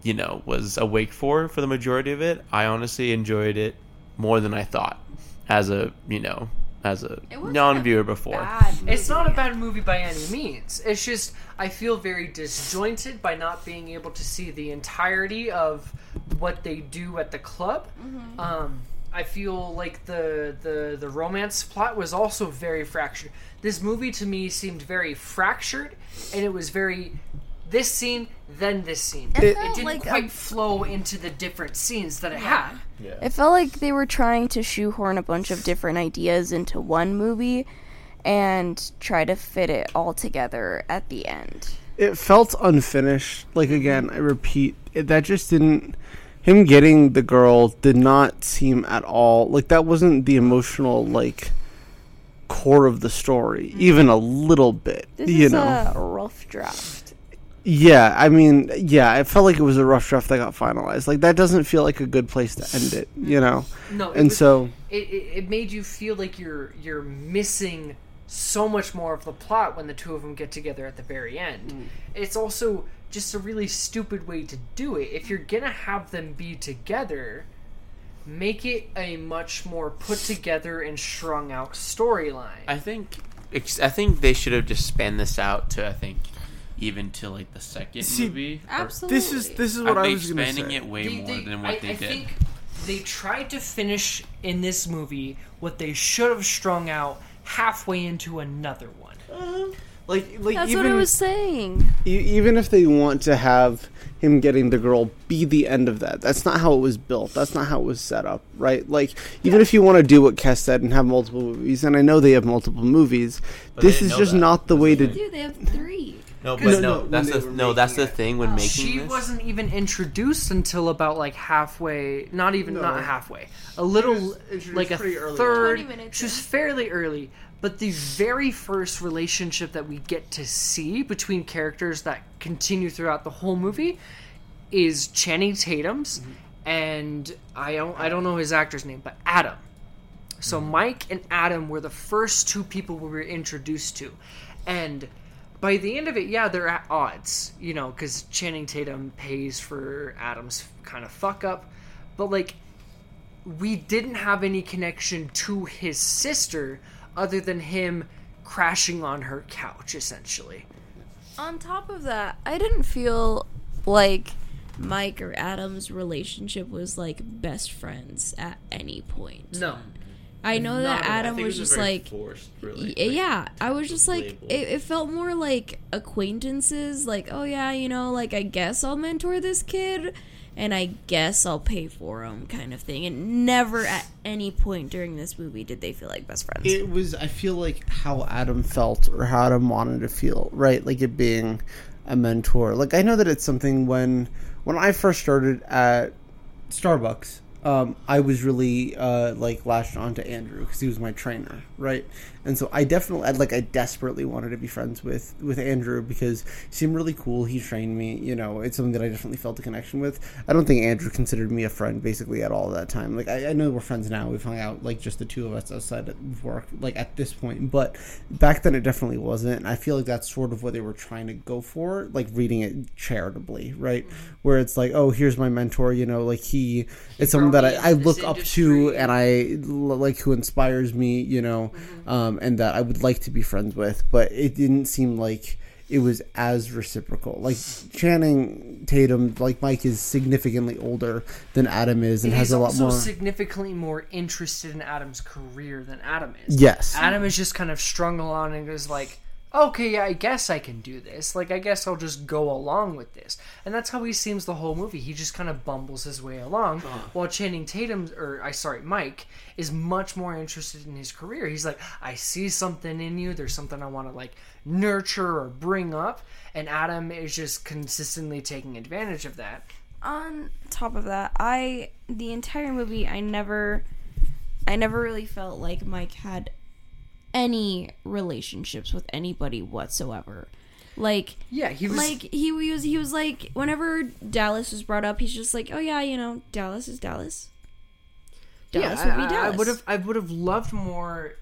you know was awake for for the majority of it, I honestly enjoyed it more than I thought as a you know as a non-viewer before. It's not a bad movie by any means. It's just I feel very disjointed by not being able to see the entirety of what they do at the club. Mm-hmm. Um, I feel like the, the the romance plot was also very fractured. This movie to me seemed very fractured, and it was very this scene then this scene. It It, didn't like a- quite flow into the different scenes that it had. It felt like they were trying to shoehorn a bunch of different ideas into one movie and try to fit it all together at the end. it felt unfinished. Like again, I repeat, it, that just didn't. Him getting the girl did not seem at all like that. Wasn't the emotional like core of the story, mm-hmm. even a little bit. This you is know, a rough draft. Yeah, I mean, yeah, it felt like it was a rough draft that got finalized. Like that doesn't feel like a good place to end it, you know. No, it And was- so, it, it, it made you feel like you're you're missing so much more of the plot when the two of them get together at the very end. Mm. It's also just a really stupid way to do it. If you're gonna have them be together, make it a much more put together and strung out storyline. I think I think they should have just spanned this out to I think even to like the second See, movie. Absolutely. this is this is I what I think was expanding say. it way They- more they- than what I, they I did. think they tried to finish in this movie what they should have strung out halfway into another one. Uh-huh. Like, like That's even what I was saying. e- even if they want to have him getting the girl be the end of that, that's not how it was built. That's not how it was set up, right? Like, even if you want to do what Kes said and have multiple movies, and I know they have multiple movies, But this is just that. not the way to. do. they have three. No, 'Cause- but No, no, no, that's the no, that's the thing when making She this. wasn't even introduced until about like halfway, not even No. not halfway, a little like a pretty early third. minutes She was in. fairly early, but the very first relationship that we get to see between characters that continue throughout the whole movie is Channing Tatum's, and I don't I don't know his actor's name, but Adam. So Mike and Adam were the first two people we were introduced to, and by the end of it, yeah, they're at odds, you know, because Channing Tatum pays for Adam's kind of fuck up, but like, we didn't have any connection to his sister other than him crashing on her couch, essentially. On top of that, I didn't feel like Mike or Adam's relationship was like best friends at any point. No, I know that at Adam think it was just like forced Y- rela- like, yeah, I was just like it, it felt more like acquaintances. Like, oh yeah, you know, like I guess I'll mentor this kid, and I guess I'll pay for him, kind of thing. And never at any point during this movie did they feel like best friends. It was. I feel like how Adam felt or how Adam wanted to feel, right? Like it being a mentor. Like I know that it's something when when I first started at Starbucks, um, I was really uh, like latched onto Andrew because he was my trainer, right? And so I definitely, like, I desperately wanted to be friends with with Andrew because he seemed really cool. He trained me, you know. It's something that I definitely felt a connection with. I don't think Andrew considered me a friend basically at all that time. Like I, I know we're friends now. We've hung out like just the two of us outside of work, like at this point. But back then it definitely wasn't. And I feel like that's sort of what they were trying to go for, like reading it charitably, right? Where it's like, oh, here's my mentor. You know, like he, it's someone that I, I look up to and I like who inspires me. You know, um, and that I would like to be friends with. But it didn't seem like it was as reciprocal. Like Channing Tatum, like Mike, is significantly older than Adam is, and And has a lot also more. significantly more interested in Adam's career than Adam is. yes, Adam is just kind of strung along and goes like, okay, yeah, I guess I can do this. Like, I guess I'll just go along with this. And that's how he seems the whole movie. He just kind of bumbles his way along, while Channing Tatum, or I sorry, Mike, is much more interested in his career. He's like, I see something in you. There's something I want to like nurture or bring up. And Adam is just consistently taking advantage of that. on top of that, I the entire movie I never I never really felt like Mike had any relationships with anybody whatsoever. Like Yeah, he was. like he was he was like whenever Dallas was brought up, he's just like, "Oh yeah, you know, Dallas is Dallas." Dallas yeah, would I- be I, Dallas. would have. I would have loved more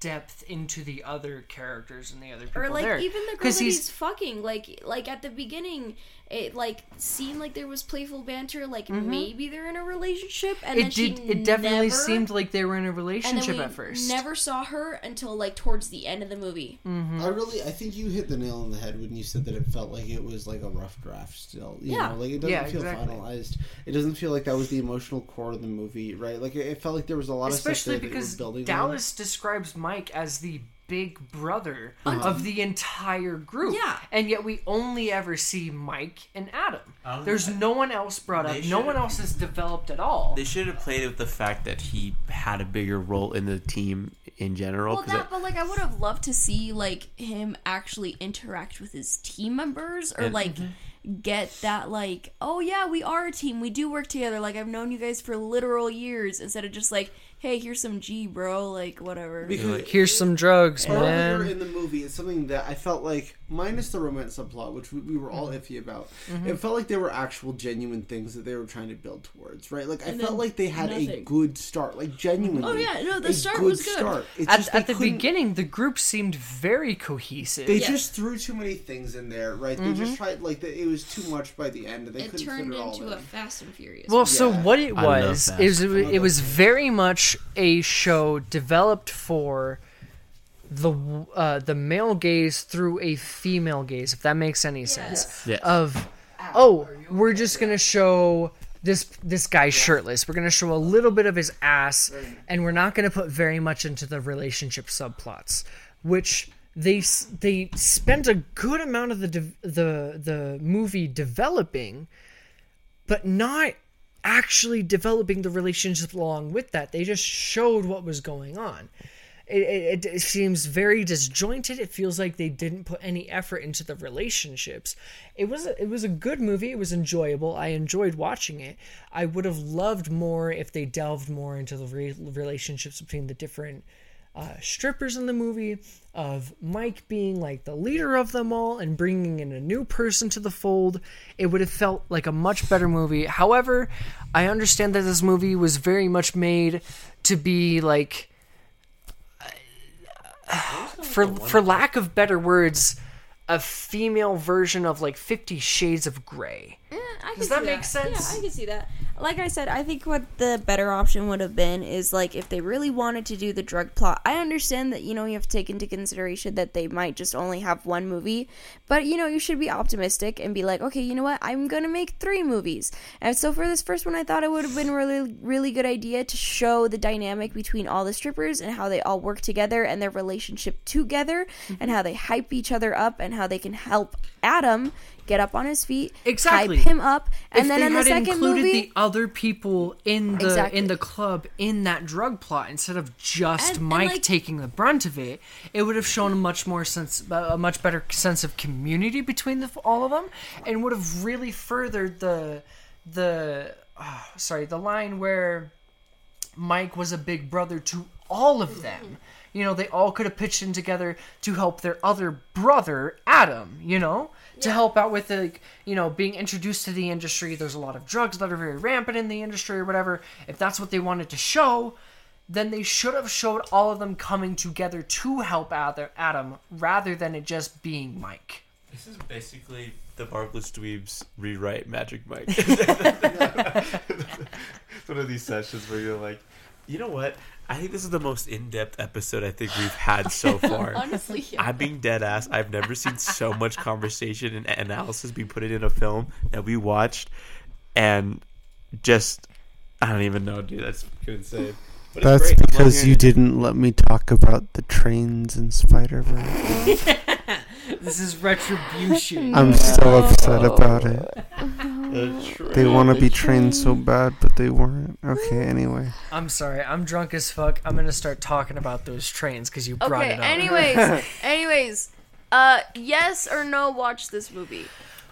depth into the other characters and the other people or like there. even the girl 'Cause that he's- he's fucking like like at the beginning it like seemed like there was playful banter like maybe they're in a relationship and then it she did. It definitely never, seemed like they were in a and then relationship we at first. never saw her until like towards the end of the movie Mm-hmm. I really, I think you hit the nail on the head when you said that it felt like it was like a rough draft still. You Yeah. know, like it doesn't Yeah, feel exactly. finalized. It doesn't feel like that was the emotional core of the movie, right? Like it, it felt like there was a lot Especially of stuff that because they were building. Dallas describes Mike as the big brother of the entire group. Yeah. And yet we only ever see Mike and Adam. Um, There's no one else brought up. No one else is developed at all. They should have played with the fact that he had a bigger role in the team in general. well 'cause that but like i would have loved to see like him actually interact with his team members or And- like get that like oh yeah we are a team we do work together like i've known you guys for literal years instead of just like hey, here's some G, bro, like whatever. Because Here's some drugs, earlier man. in the movie, it's something that I felt like, minus the romance subplot, which we, we were all mm-hmm. iffy about, mm-hmm. it felt like there were actual genuine things that they were trying to build towards, right? Like I And felt like they had a good start, like genuinely. Oh, yeah, no, the a start was good. Start. It's At, just at the couldn't- beginning, the group seemed very cohesive. They Yes. just threw too many things in there, right? They just mm-hmm. tried like the, it was too much by the end, and they It couldn't turned fit it all into in. a Fast and Furious. Well, so what it was that. is I it, was very much a show developed for the uh, the male gaze through a female gaze, if that makes any sense. Yes. Of oh, we're just gonna show this this guy shirtless. We're gonna show a little bit of his ass, and we're not gonna put very much into the relationship subplots, which. They they spent a good amount of the de- the the movie developing, but not actually developing the relationship along with that. They just showed what was going on. It, it, it seems very disjointed. It feels like they didn't put any effort into the relationships. It was a, it was a good movie. It was enjoyable. I enjoyed watching it. I would have loved more if they delved more into the re- relationships between the different uh, strippers in the movie, of Mike being like the leader of them all and bringing in a new person to the fold, it would have felt like a much better movie. However, I understand that this movie was very much made to be like, for for lack of better words, a female version of like Fifty Shades of Grey. Eh, I Does that see make sense? Yeah, I can see that. Like I said, I think what the better option would have been is like if they really wanted to do the drug plot. I understand that you know you have to take into consideration that they might just only have one movie, but you know you should be optimistic and be like, okay, you know what, I'm gonna make three movies. And so for this first one, I thought it would have been really really good idea to show the dynamic between all the strippers and how they all work together and their relationship together and mm-hmm. how they hype each other up and how they can help Adam get up on his feet, Exactly. hype him up, and if then in the had second included movie, the other people in the Exactly. in the club in that drug plot instead of just And- and, Mike like- taking the brunt of it, it would have shown a much more sense, a much better sense of community between the, all of them, and would have really furthered the the oh, sorry the line where Mike was a big brother to all of them. You know, they all could have pitched in together to help their other brother, Adam, you know, to help out with the, you know, being introduced to the industry. There's a lot of drugs that are very rampant in the industry or whatever. If that's what they wanted to show, then they should have showed all of them coming together to help Ad- Adam rather than it just being Mike. This is basically the Marvelous Dweebs rewrite Magic Mike. it's one of these sessions where you're like, you know what? I think this is the most in-depth episode I think we've had so far. Honestly, yeah. I'm being dead ass. I've never seen so much conversation and analysis be put in a film that we watched, and just I don't even know, dude. That's fucking insane. But That's great. Because you didn't let me talk about the trains in Spider Verse. This is retribution. I'm so upset about it. Oh. The They want to be trained so bad, but they weren't. Okay, anyway. I'm sorry. I'm drunk as fuck. I'm gonna start talking about those trains because you brought Okay. it up. Anyways, anyways, uh, yes or no? Watch this movie.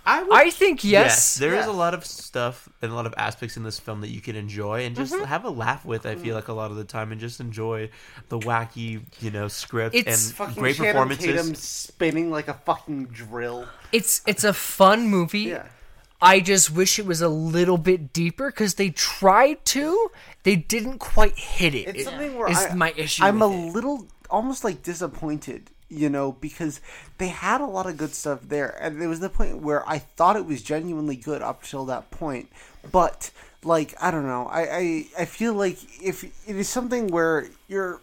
I would I think yes. there is Yeah. a lot of stuff and a lot of aspects in this film that you can enjoy and just have a laugh with. I feel like a lot of the time, and just enjoy the wacky, you know, script It's and great performances. spinning like a fucking drill. It's it's a fun movie. Yeah. I just wish it was a little bit deeper because they tried to. They didn't quite hit it. It's It- something where is I, my issue. I'm a it. little almost like disappointed, you know, because they had a lot of good stuff there, and there was the point where I thought it was genuinely good up till that point, but like I don't know, I I, I feel like if it is something where you're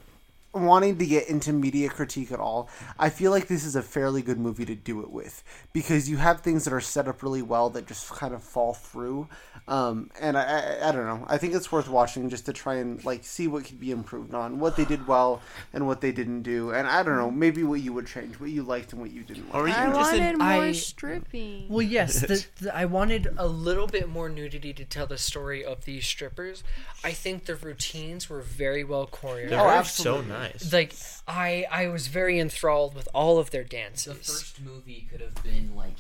wanting to get into media critique at all, I feel like this is a fairly good movie to do it with because you have things that are set up really well that just kind of fall through. Um, and I, I, I don't know. I think it's worth watching just to try and like see what could be improved on, what they did well and what they didn't do, and I don't know, maybe what you would change, what you liked and what you didn't like. Or I just in- wanted more I- stripping. Well, yes, the, the, I wanted a little bit more nudity to tell the story of these strippers. I think the routines were very well choreographed. They're Oh, absolutely. so nice. Like I, I was very enthralled with all of their dances. The first movie could have been like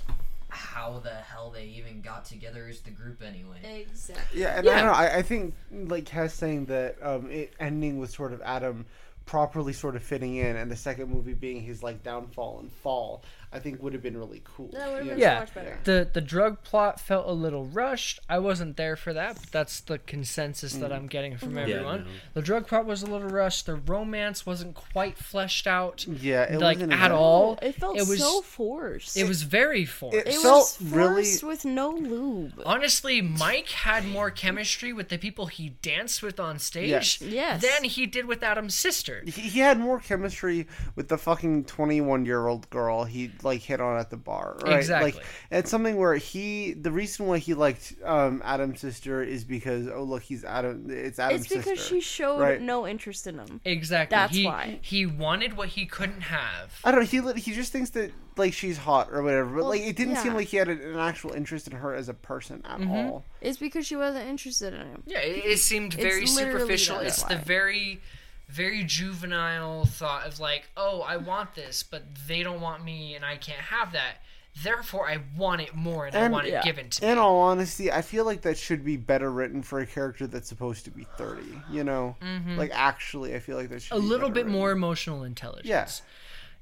how the hell they even got together as the group anyway. Exactly. Yeah, and I don't know. I, I think like Cass saying that um, it ending with sort of Adam properly sort of fitting in, and the second movie being his like downfall and fall. I think would have been really cool. That would have been? Yeah. so much better. the the drug plot felt a little rushed. I wasn't there for that, but that's the consensus that mm. I'm getting from mm-hmm. everyone. no. The drug plot was a little rushed. The romance wasn't quite fleshed out, Yeah, it like wasn't at exactly- all. It felt It was so forced. it was very forced. It It felt was really- forced with no lube. Honestly, Mike had more chemistry with the people he danced with on stage Yes. Yes. than he did with Adam's sister. He, he had more chemistry with the fucking twenty-one-year-old girl he like hit on at the bar. Right? Exactly. Like it's something where he. The reason why he liked um, Adam's sister is because oh look he's Adam. It's Adam's sister. It's because sister. she showed right? no interest in him. Exactly. That's he, why. he wanted what he couldn't have. I don't know. He he just thinks that like she's hot or whatever. But Well, like it didn't seem like he had an, an actual interest in her as a person at Mm-hmm. all. It's because she wasn't interested in him. Yeah, it, it seemed very It's superficial. that's It's the very, very juvenile thought of like, oh, I want this, but they don't want me, and I can't have that. Therefore, I want it more, and, I And- want it given to In me. In all honesty, I feel like that should be better written for a character that's supposed to be thirty. You know, like actually, I feel like that should Mm-hmm. A little bit written. more emotional intelligence. Yeah.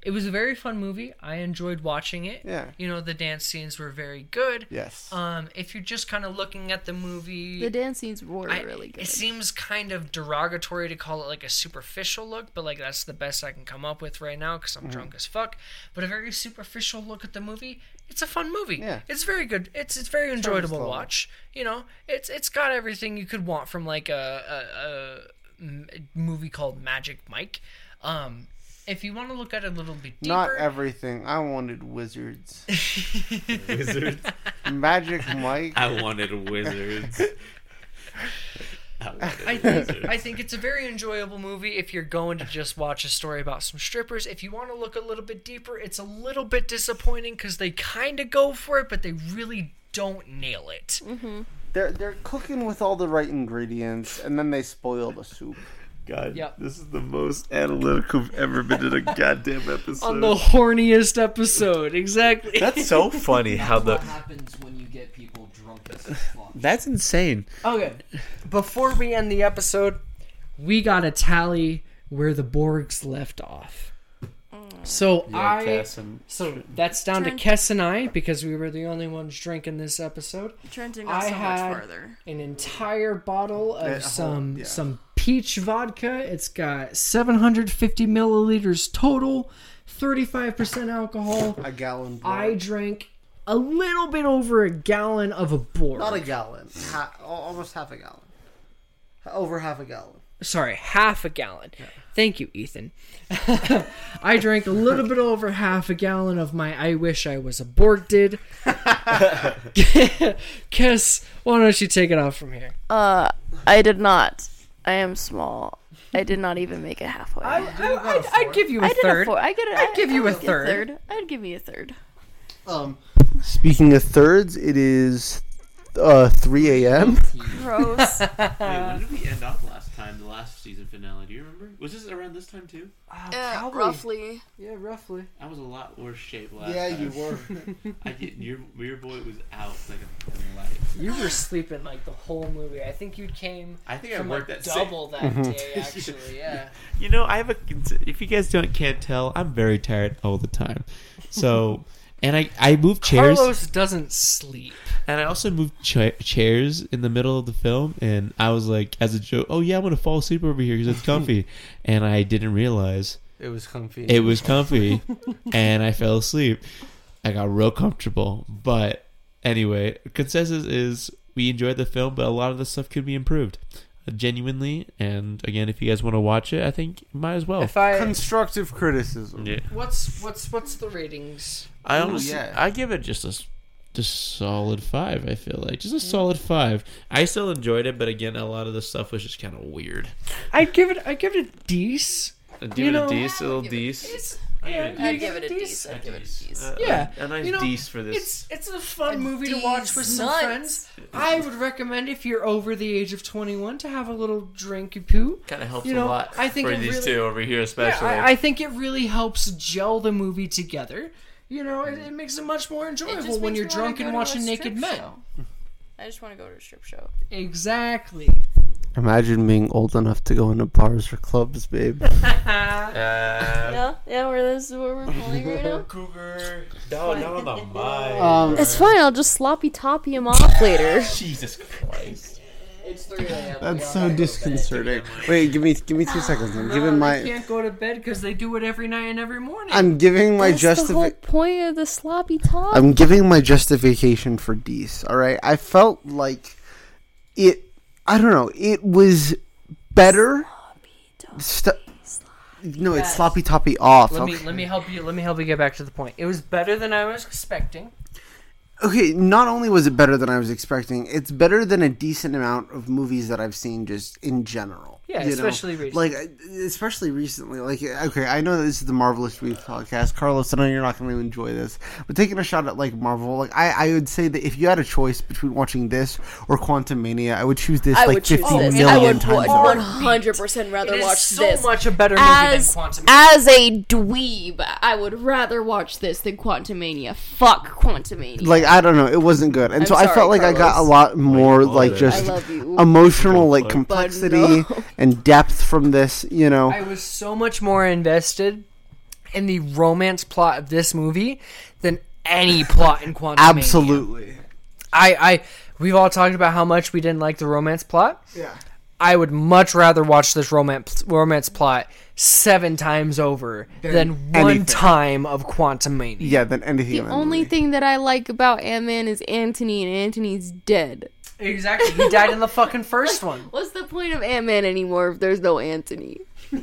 It was a very fun movie. I enjoyed watching it. Yeah. You know, the dance scenes were very good. Yes. Um, if you're just kind of looking at the movie, The dance scenes were I- really good. It seems kind of derogatory to call it like a superficial look, but like that's the best I can come up with right now because I'm drunk as fuck. But a very superficial look at the movie. It's a fun movie. Yeah. It's very good. It's it's very enjoyable to watch. You know, it's it's got everything you could want from like a a movie called Magic Mike. Um, if you want to look at it a little bit deeper, Not everything. I wanted wizards. Wizards. Magic Mike. I wanted wizards. I wanted I think I think it's a very enjoyable movie if you're going to just watch a story about some strippers. If you want to look a little bit deeper, it's a little bit disappointing because they kind of go for it, but they really don't nail it. Mm-hmm. They're they're cooking with all the right ingredients, and then they spoil the soup. God, Yep. this is the most analytical I've ever been in a goddamn episode. On the horniest episode, exactly. That's so funny how the happens when you get people drunk as fuck? that's insane. Okay. Before we end the episode, we got to tally where the Borgs left off. Mm. So I so that's down Trent- to Kess and I because we were the only ones drinking this episode. Trenton I so had- much farther. An entire bottle of That whole- some yeah. some peach vodka. It's got 750 milliliters total, 35% alcohol. A gallon. I blood. drank a little bit over a gallon of a Borg. not a gallon. Ha- almost half a gallon. Over half a gallon. sorry, half a gallon. Thank you, Ethan. I drank a little bit over half a gallon of my I wish I was aborted. Kiss, why don't you take it off from here? Uh, I did not. I am small. I did not even make it halfway. I, I, I'd, I'd give you a I did third. a four. I get it. I'd give you a I'd get third. I'd give you a third. Um. Speaking of thirds, it is uh 3 a.m. Gross. Wait, when did we end off last time? The last season finale. Do you remember? Was this around this time too? Uh, uh, yeah, roughly. Yeah, roughly. I was a lot worse shape last Yeah, time. you were. I get your your boy was out like a fucking light. You were sleeping like the whole movie. I think you came I think I from worked like that same- double that mm-hmm. day, actually. Yeah. You know, I have a. If you guys don't can't tell, I'm very tired all the time. So, and I I move chairs, Carlos doesn't sleep. and I also moved cha- chairs in the middle of the film, and I was like, as a joke, oh yeah, I'm gonna fall asleep over here because it's comfy, and I didn't realize It was comfy. it was comfy, and I fell asleep. I got real comfortable, but anyway, consensus is we enjoyed the film, but a lot of the stuff could be improved. Genuinely, and again, if you guys want to watch it, I think you might as well. If I Constructive criticism. yeah. what's what's what's the ratings? I Ooh, honestly, yeah. I give it just a just solid five. I feel like just a solid five. I still enjoyed it, but again, a lot of the stuff was just kind of weird. I'd give it. I give it a dece. Give You it know- a dece, a little I'd it- It's, I'd yeah, I'd give it a dece. I'd give it a decent. Uh, yeah, a, a nice you know, dece for this. It's it's a fun A movie to watch with some decent. friends. I would recommend if you're over the age of 21 to have a little drinky poo. kind of helps you know, a lot I think for it these really- two over here, especially. Yeah, I, I think it really helps gel the movie together. you know, it, it makes it much more enjoyable when you're drunk and watching naked strip men. show. I just want to go to a strip show. Exactly. Imagine being old enough to go into bars or clubs, babe. Uh, Yeah, yeah, where this is where we're pulling right now. Cougar. No, not on the mic. Um, It's fine. I'll just sloppy toppy him off later. Jesus Christ. It's 3 a.m. That's so disconcerting. Wait, give me give me two seconds. I'm giving they my can't go to bed because they do it every night and every morning. I'm giving my That's the whole justification. point of the sloppy top. I'm giving my justification for Dees. All right, I felt like it. I don't know. It was better. St- no, it's sloppy toppy off. let me okay. let me help you. Let me help you get back to the point. It was better than I was expecting. okay, not only was it better than I was expecting, it's better than a decent amount of movies that I've seen just in general. Yeah, you know? especially recently. Like, especially recently. Like, okay, I know that this is the Marvelous Dweeb podcast. Carlos, I know you're not going to enjoy this, but taking a shot at, like, Marvel, like, I, I would say that if you had a choice between watching this or Quantumania, I would choose this, I like, would choose 50 this. million I would times hundred percent rather It is watch so this. much a better movie as than Quantum. as a dweeb, I would rather watch this than Quantumania. Fuck Quantumania. Like, I don't know. It wasn't good. And I'm so I felt like I got a lot more, like, just I love you. emotional, like, complexity no. and depth from this, you know. I was so much more invested in the romance plot of this movie than any plot in Quantum. Absolutely. I, I, we've all talked about how much we didn't like the romance plot. Yeah. I would much rather watch this romance romance plot seven times over than one anything. time of Quantumania. Yeah, than anything the in that only movie. thing that I like about Ant Man is Anthony, and Anthony's dead. Exactly. He died in the fucking first one. What's the point of Ant Man anymore if there's no Anthony?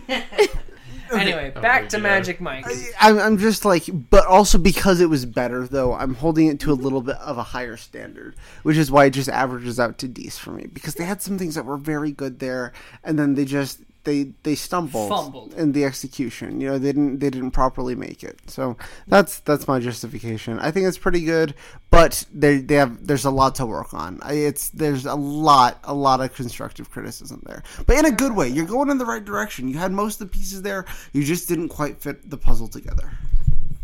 Anyway, back oh, to. Magic Mike. I'm, I'm just like, but also because it was better, though, I'm holding it to a little bit of a higher standard, which is why it just averages out to D's for me. Because they had some things that were very good there, and then they just they they stumbled, Fumbled. in the execution. You know, they didn't they didn't properly make it. So that's that's my justification. I think it's pretty good, but they they have there's a lot to work on. It's there's a lot a lot of constructive criticism there, but in a good way. You're going in the right direction. You had most of the pieces there. You just didn't quite fit the puzzle together.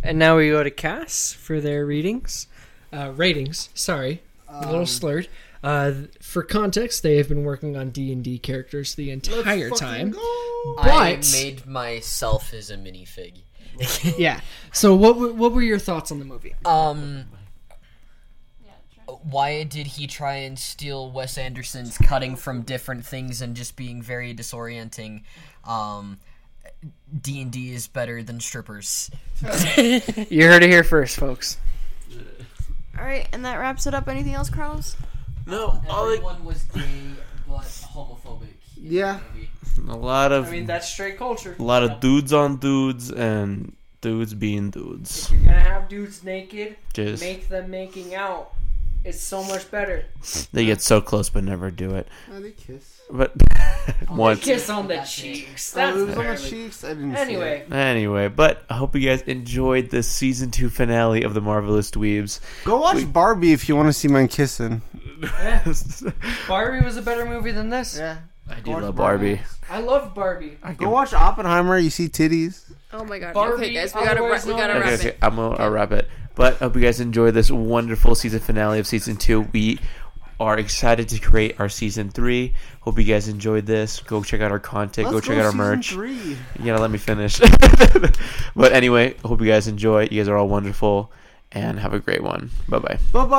And now we go to Cass for their readings, uh, ratings. Sorry, a little slurred. Uh, for context, they have been working on D and D characters the entire time. I But- made myself as a minifig. Yeah. So what were- what were your thoughts on the movie? Um, why did he try and steal Wes Anderson's cutting from different things and just being very disorienting? Um, D and D is better than strippers. You heard it here first, folks. All right, and that wraps it up. Anything else, Carlos? No, all like, Everyone was gay but homophobic. in Yeah. the movie. a lot of I mean, that's straight culture. a lot of dudes on dudes and dudes being dudes. You're gonna have dudes naked. Just Make them making out. It's so much better. they get so close but never do it. Oh, they kiss. But oh, once Kiss on the That's cheeks. Oh, That's it was on the barely- cheeks. I didn't. Anyway, Anyway, but I hope you guys enjoyed the season two finale of the Marvelous Dweebs. see it. go watch Barbie if you want to see mine kissing. Barbie was a better movie than this. Yeah. I do love Barbie. I love Barbie. Go watch Oppenheimer. You see titties. Oh my god. Barbie, okay, guys, we gotta otherwise we gotta as- Okay, wrap okay, it. I'm gonna I'll wrap it. But I hope you guys enjoy this wonderful season finale of season two. We are excited to create our season three. Hope you guys enjoyed this. Go check out our content. Let's go check out our season merch. Three. You gotta let me finish. but anyway, hope you guys enjoy. You guys are all wonderful, and have a great one. Bye bye. Bye bye.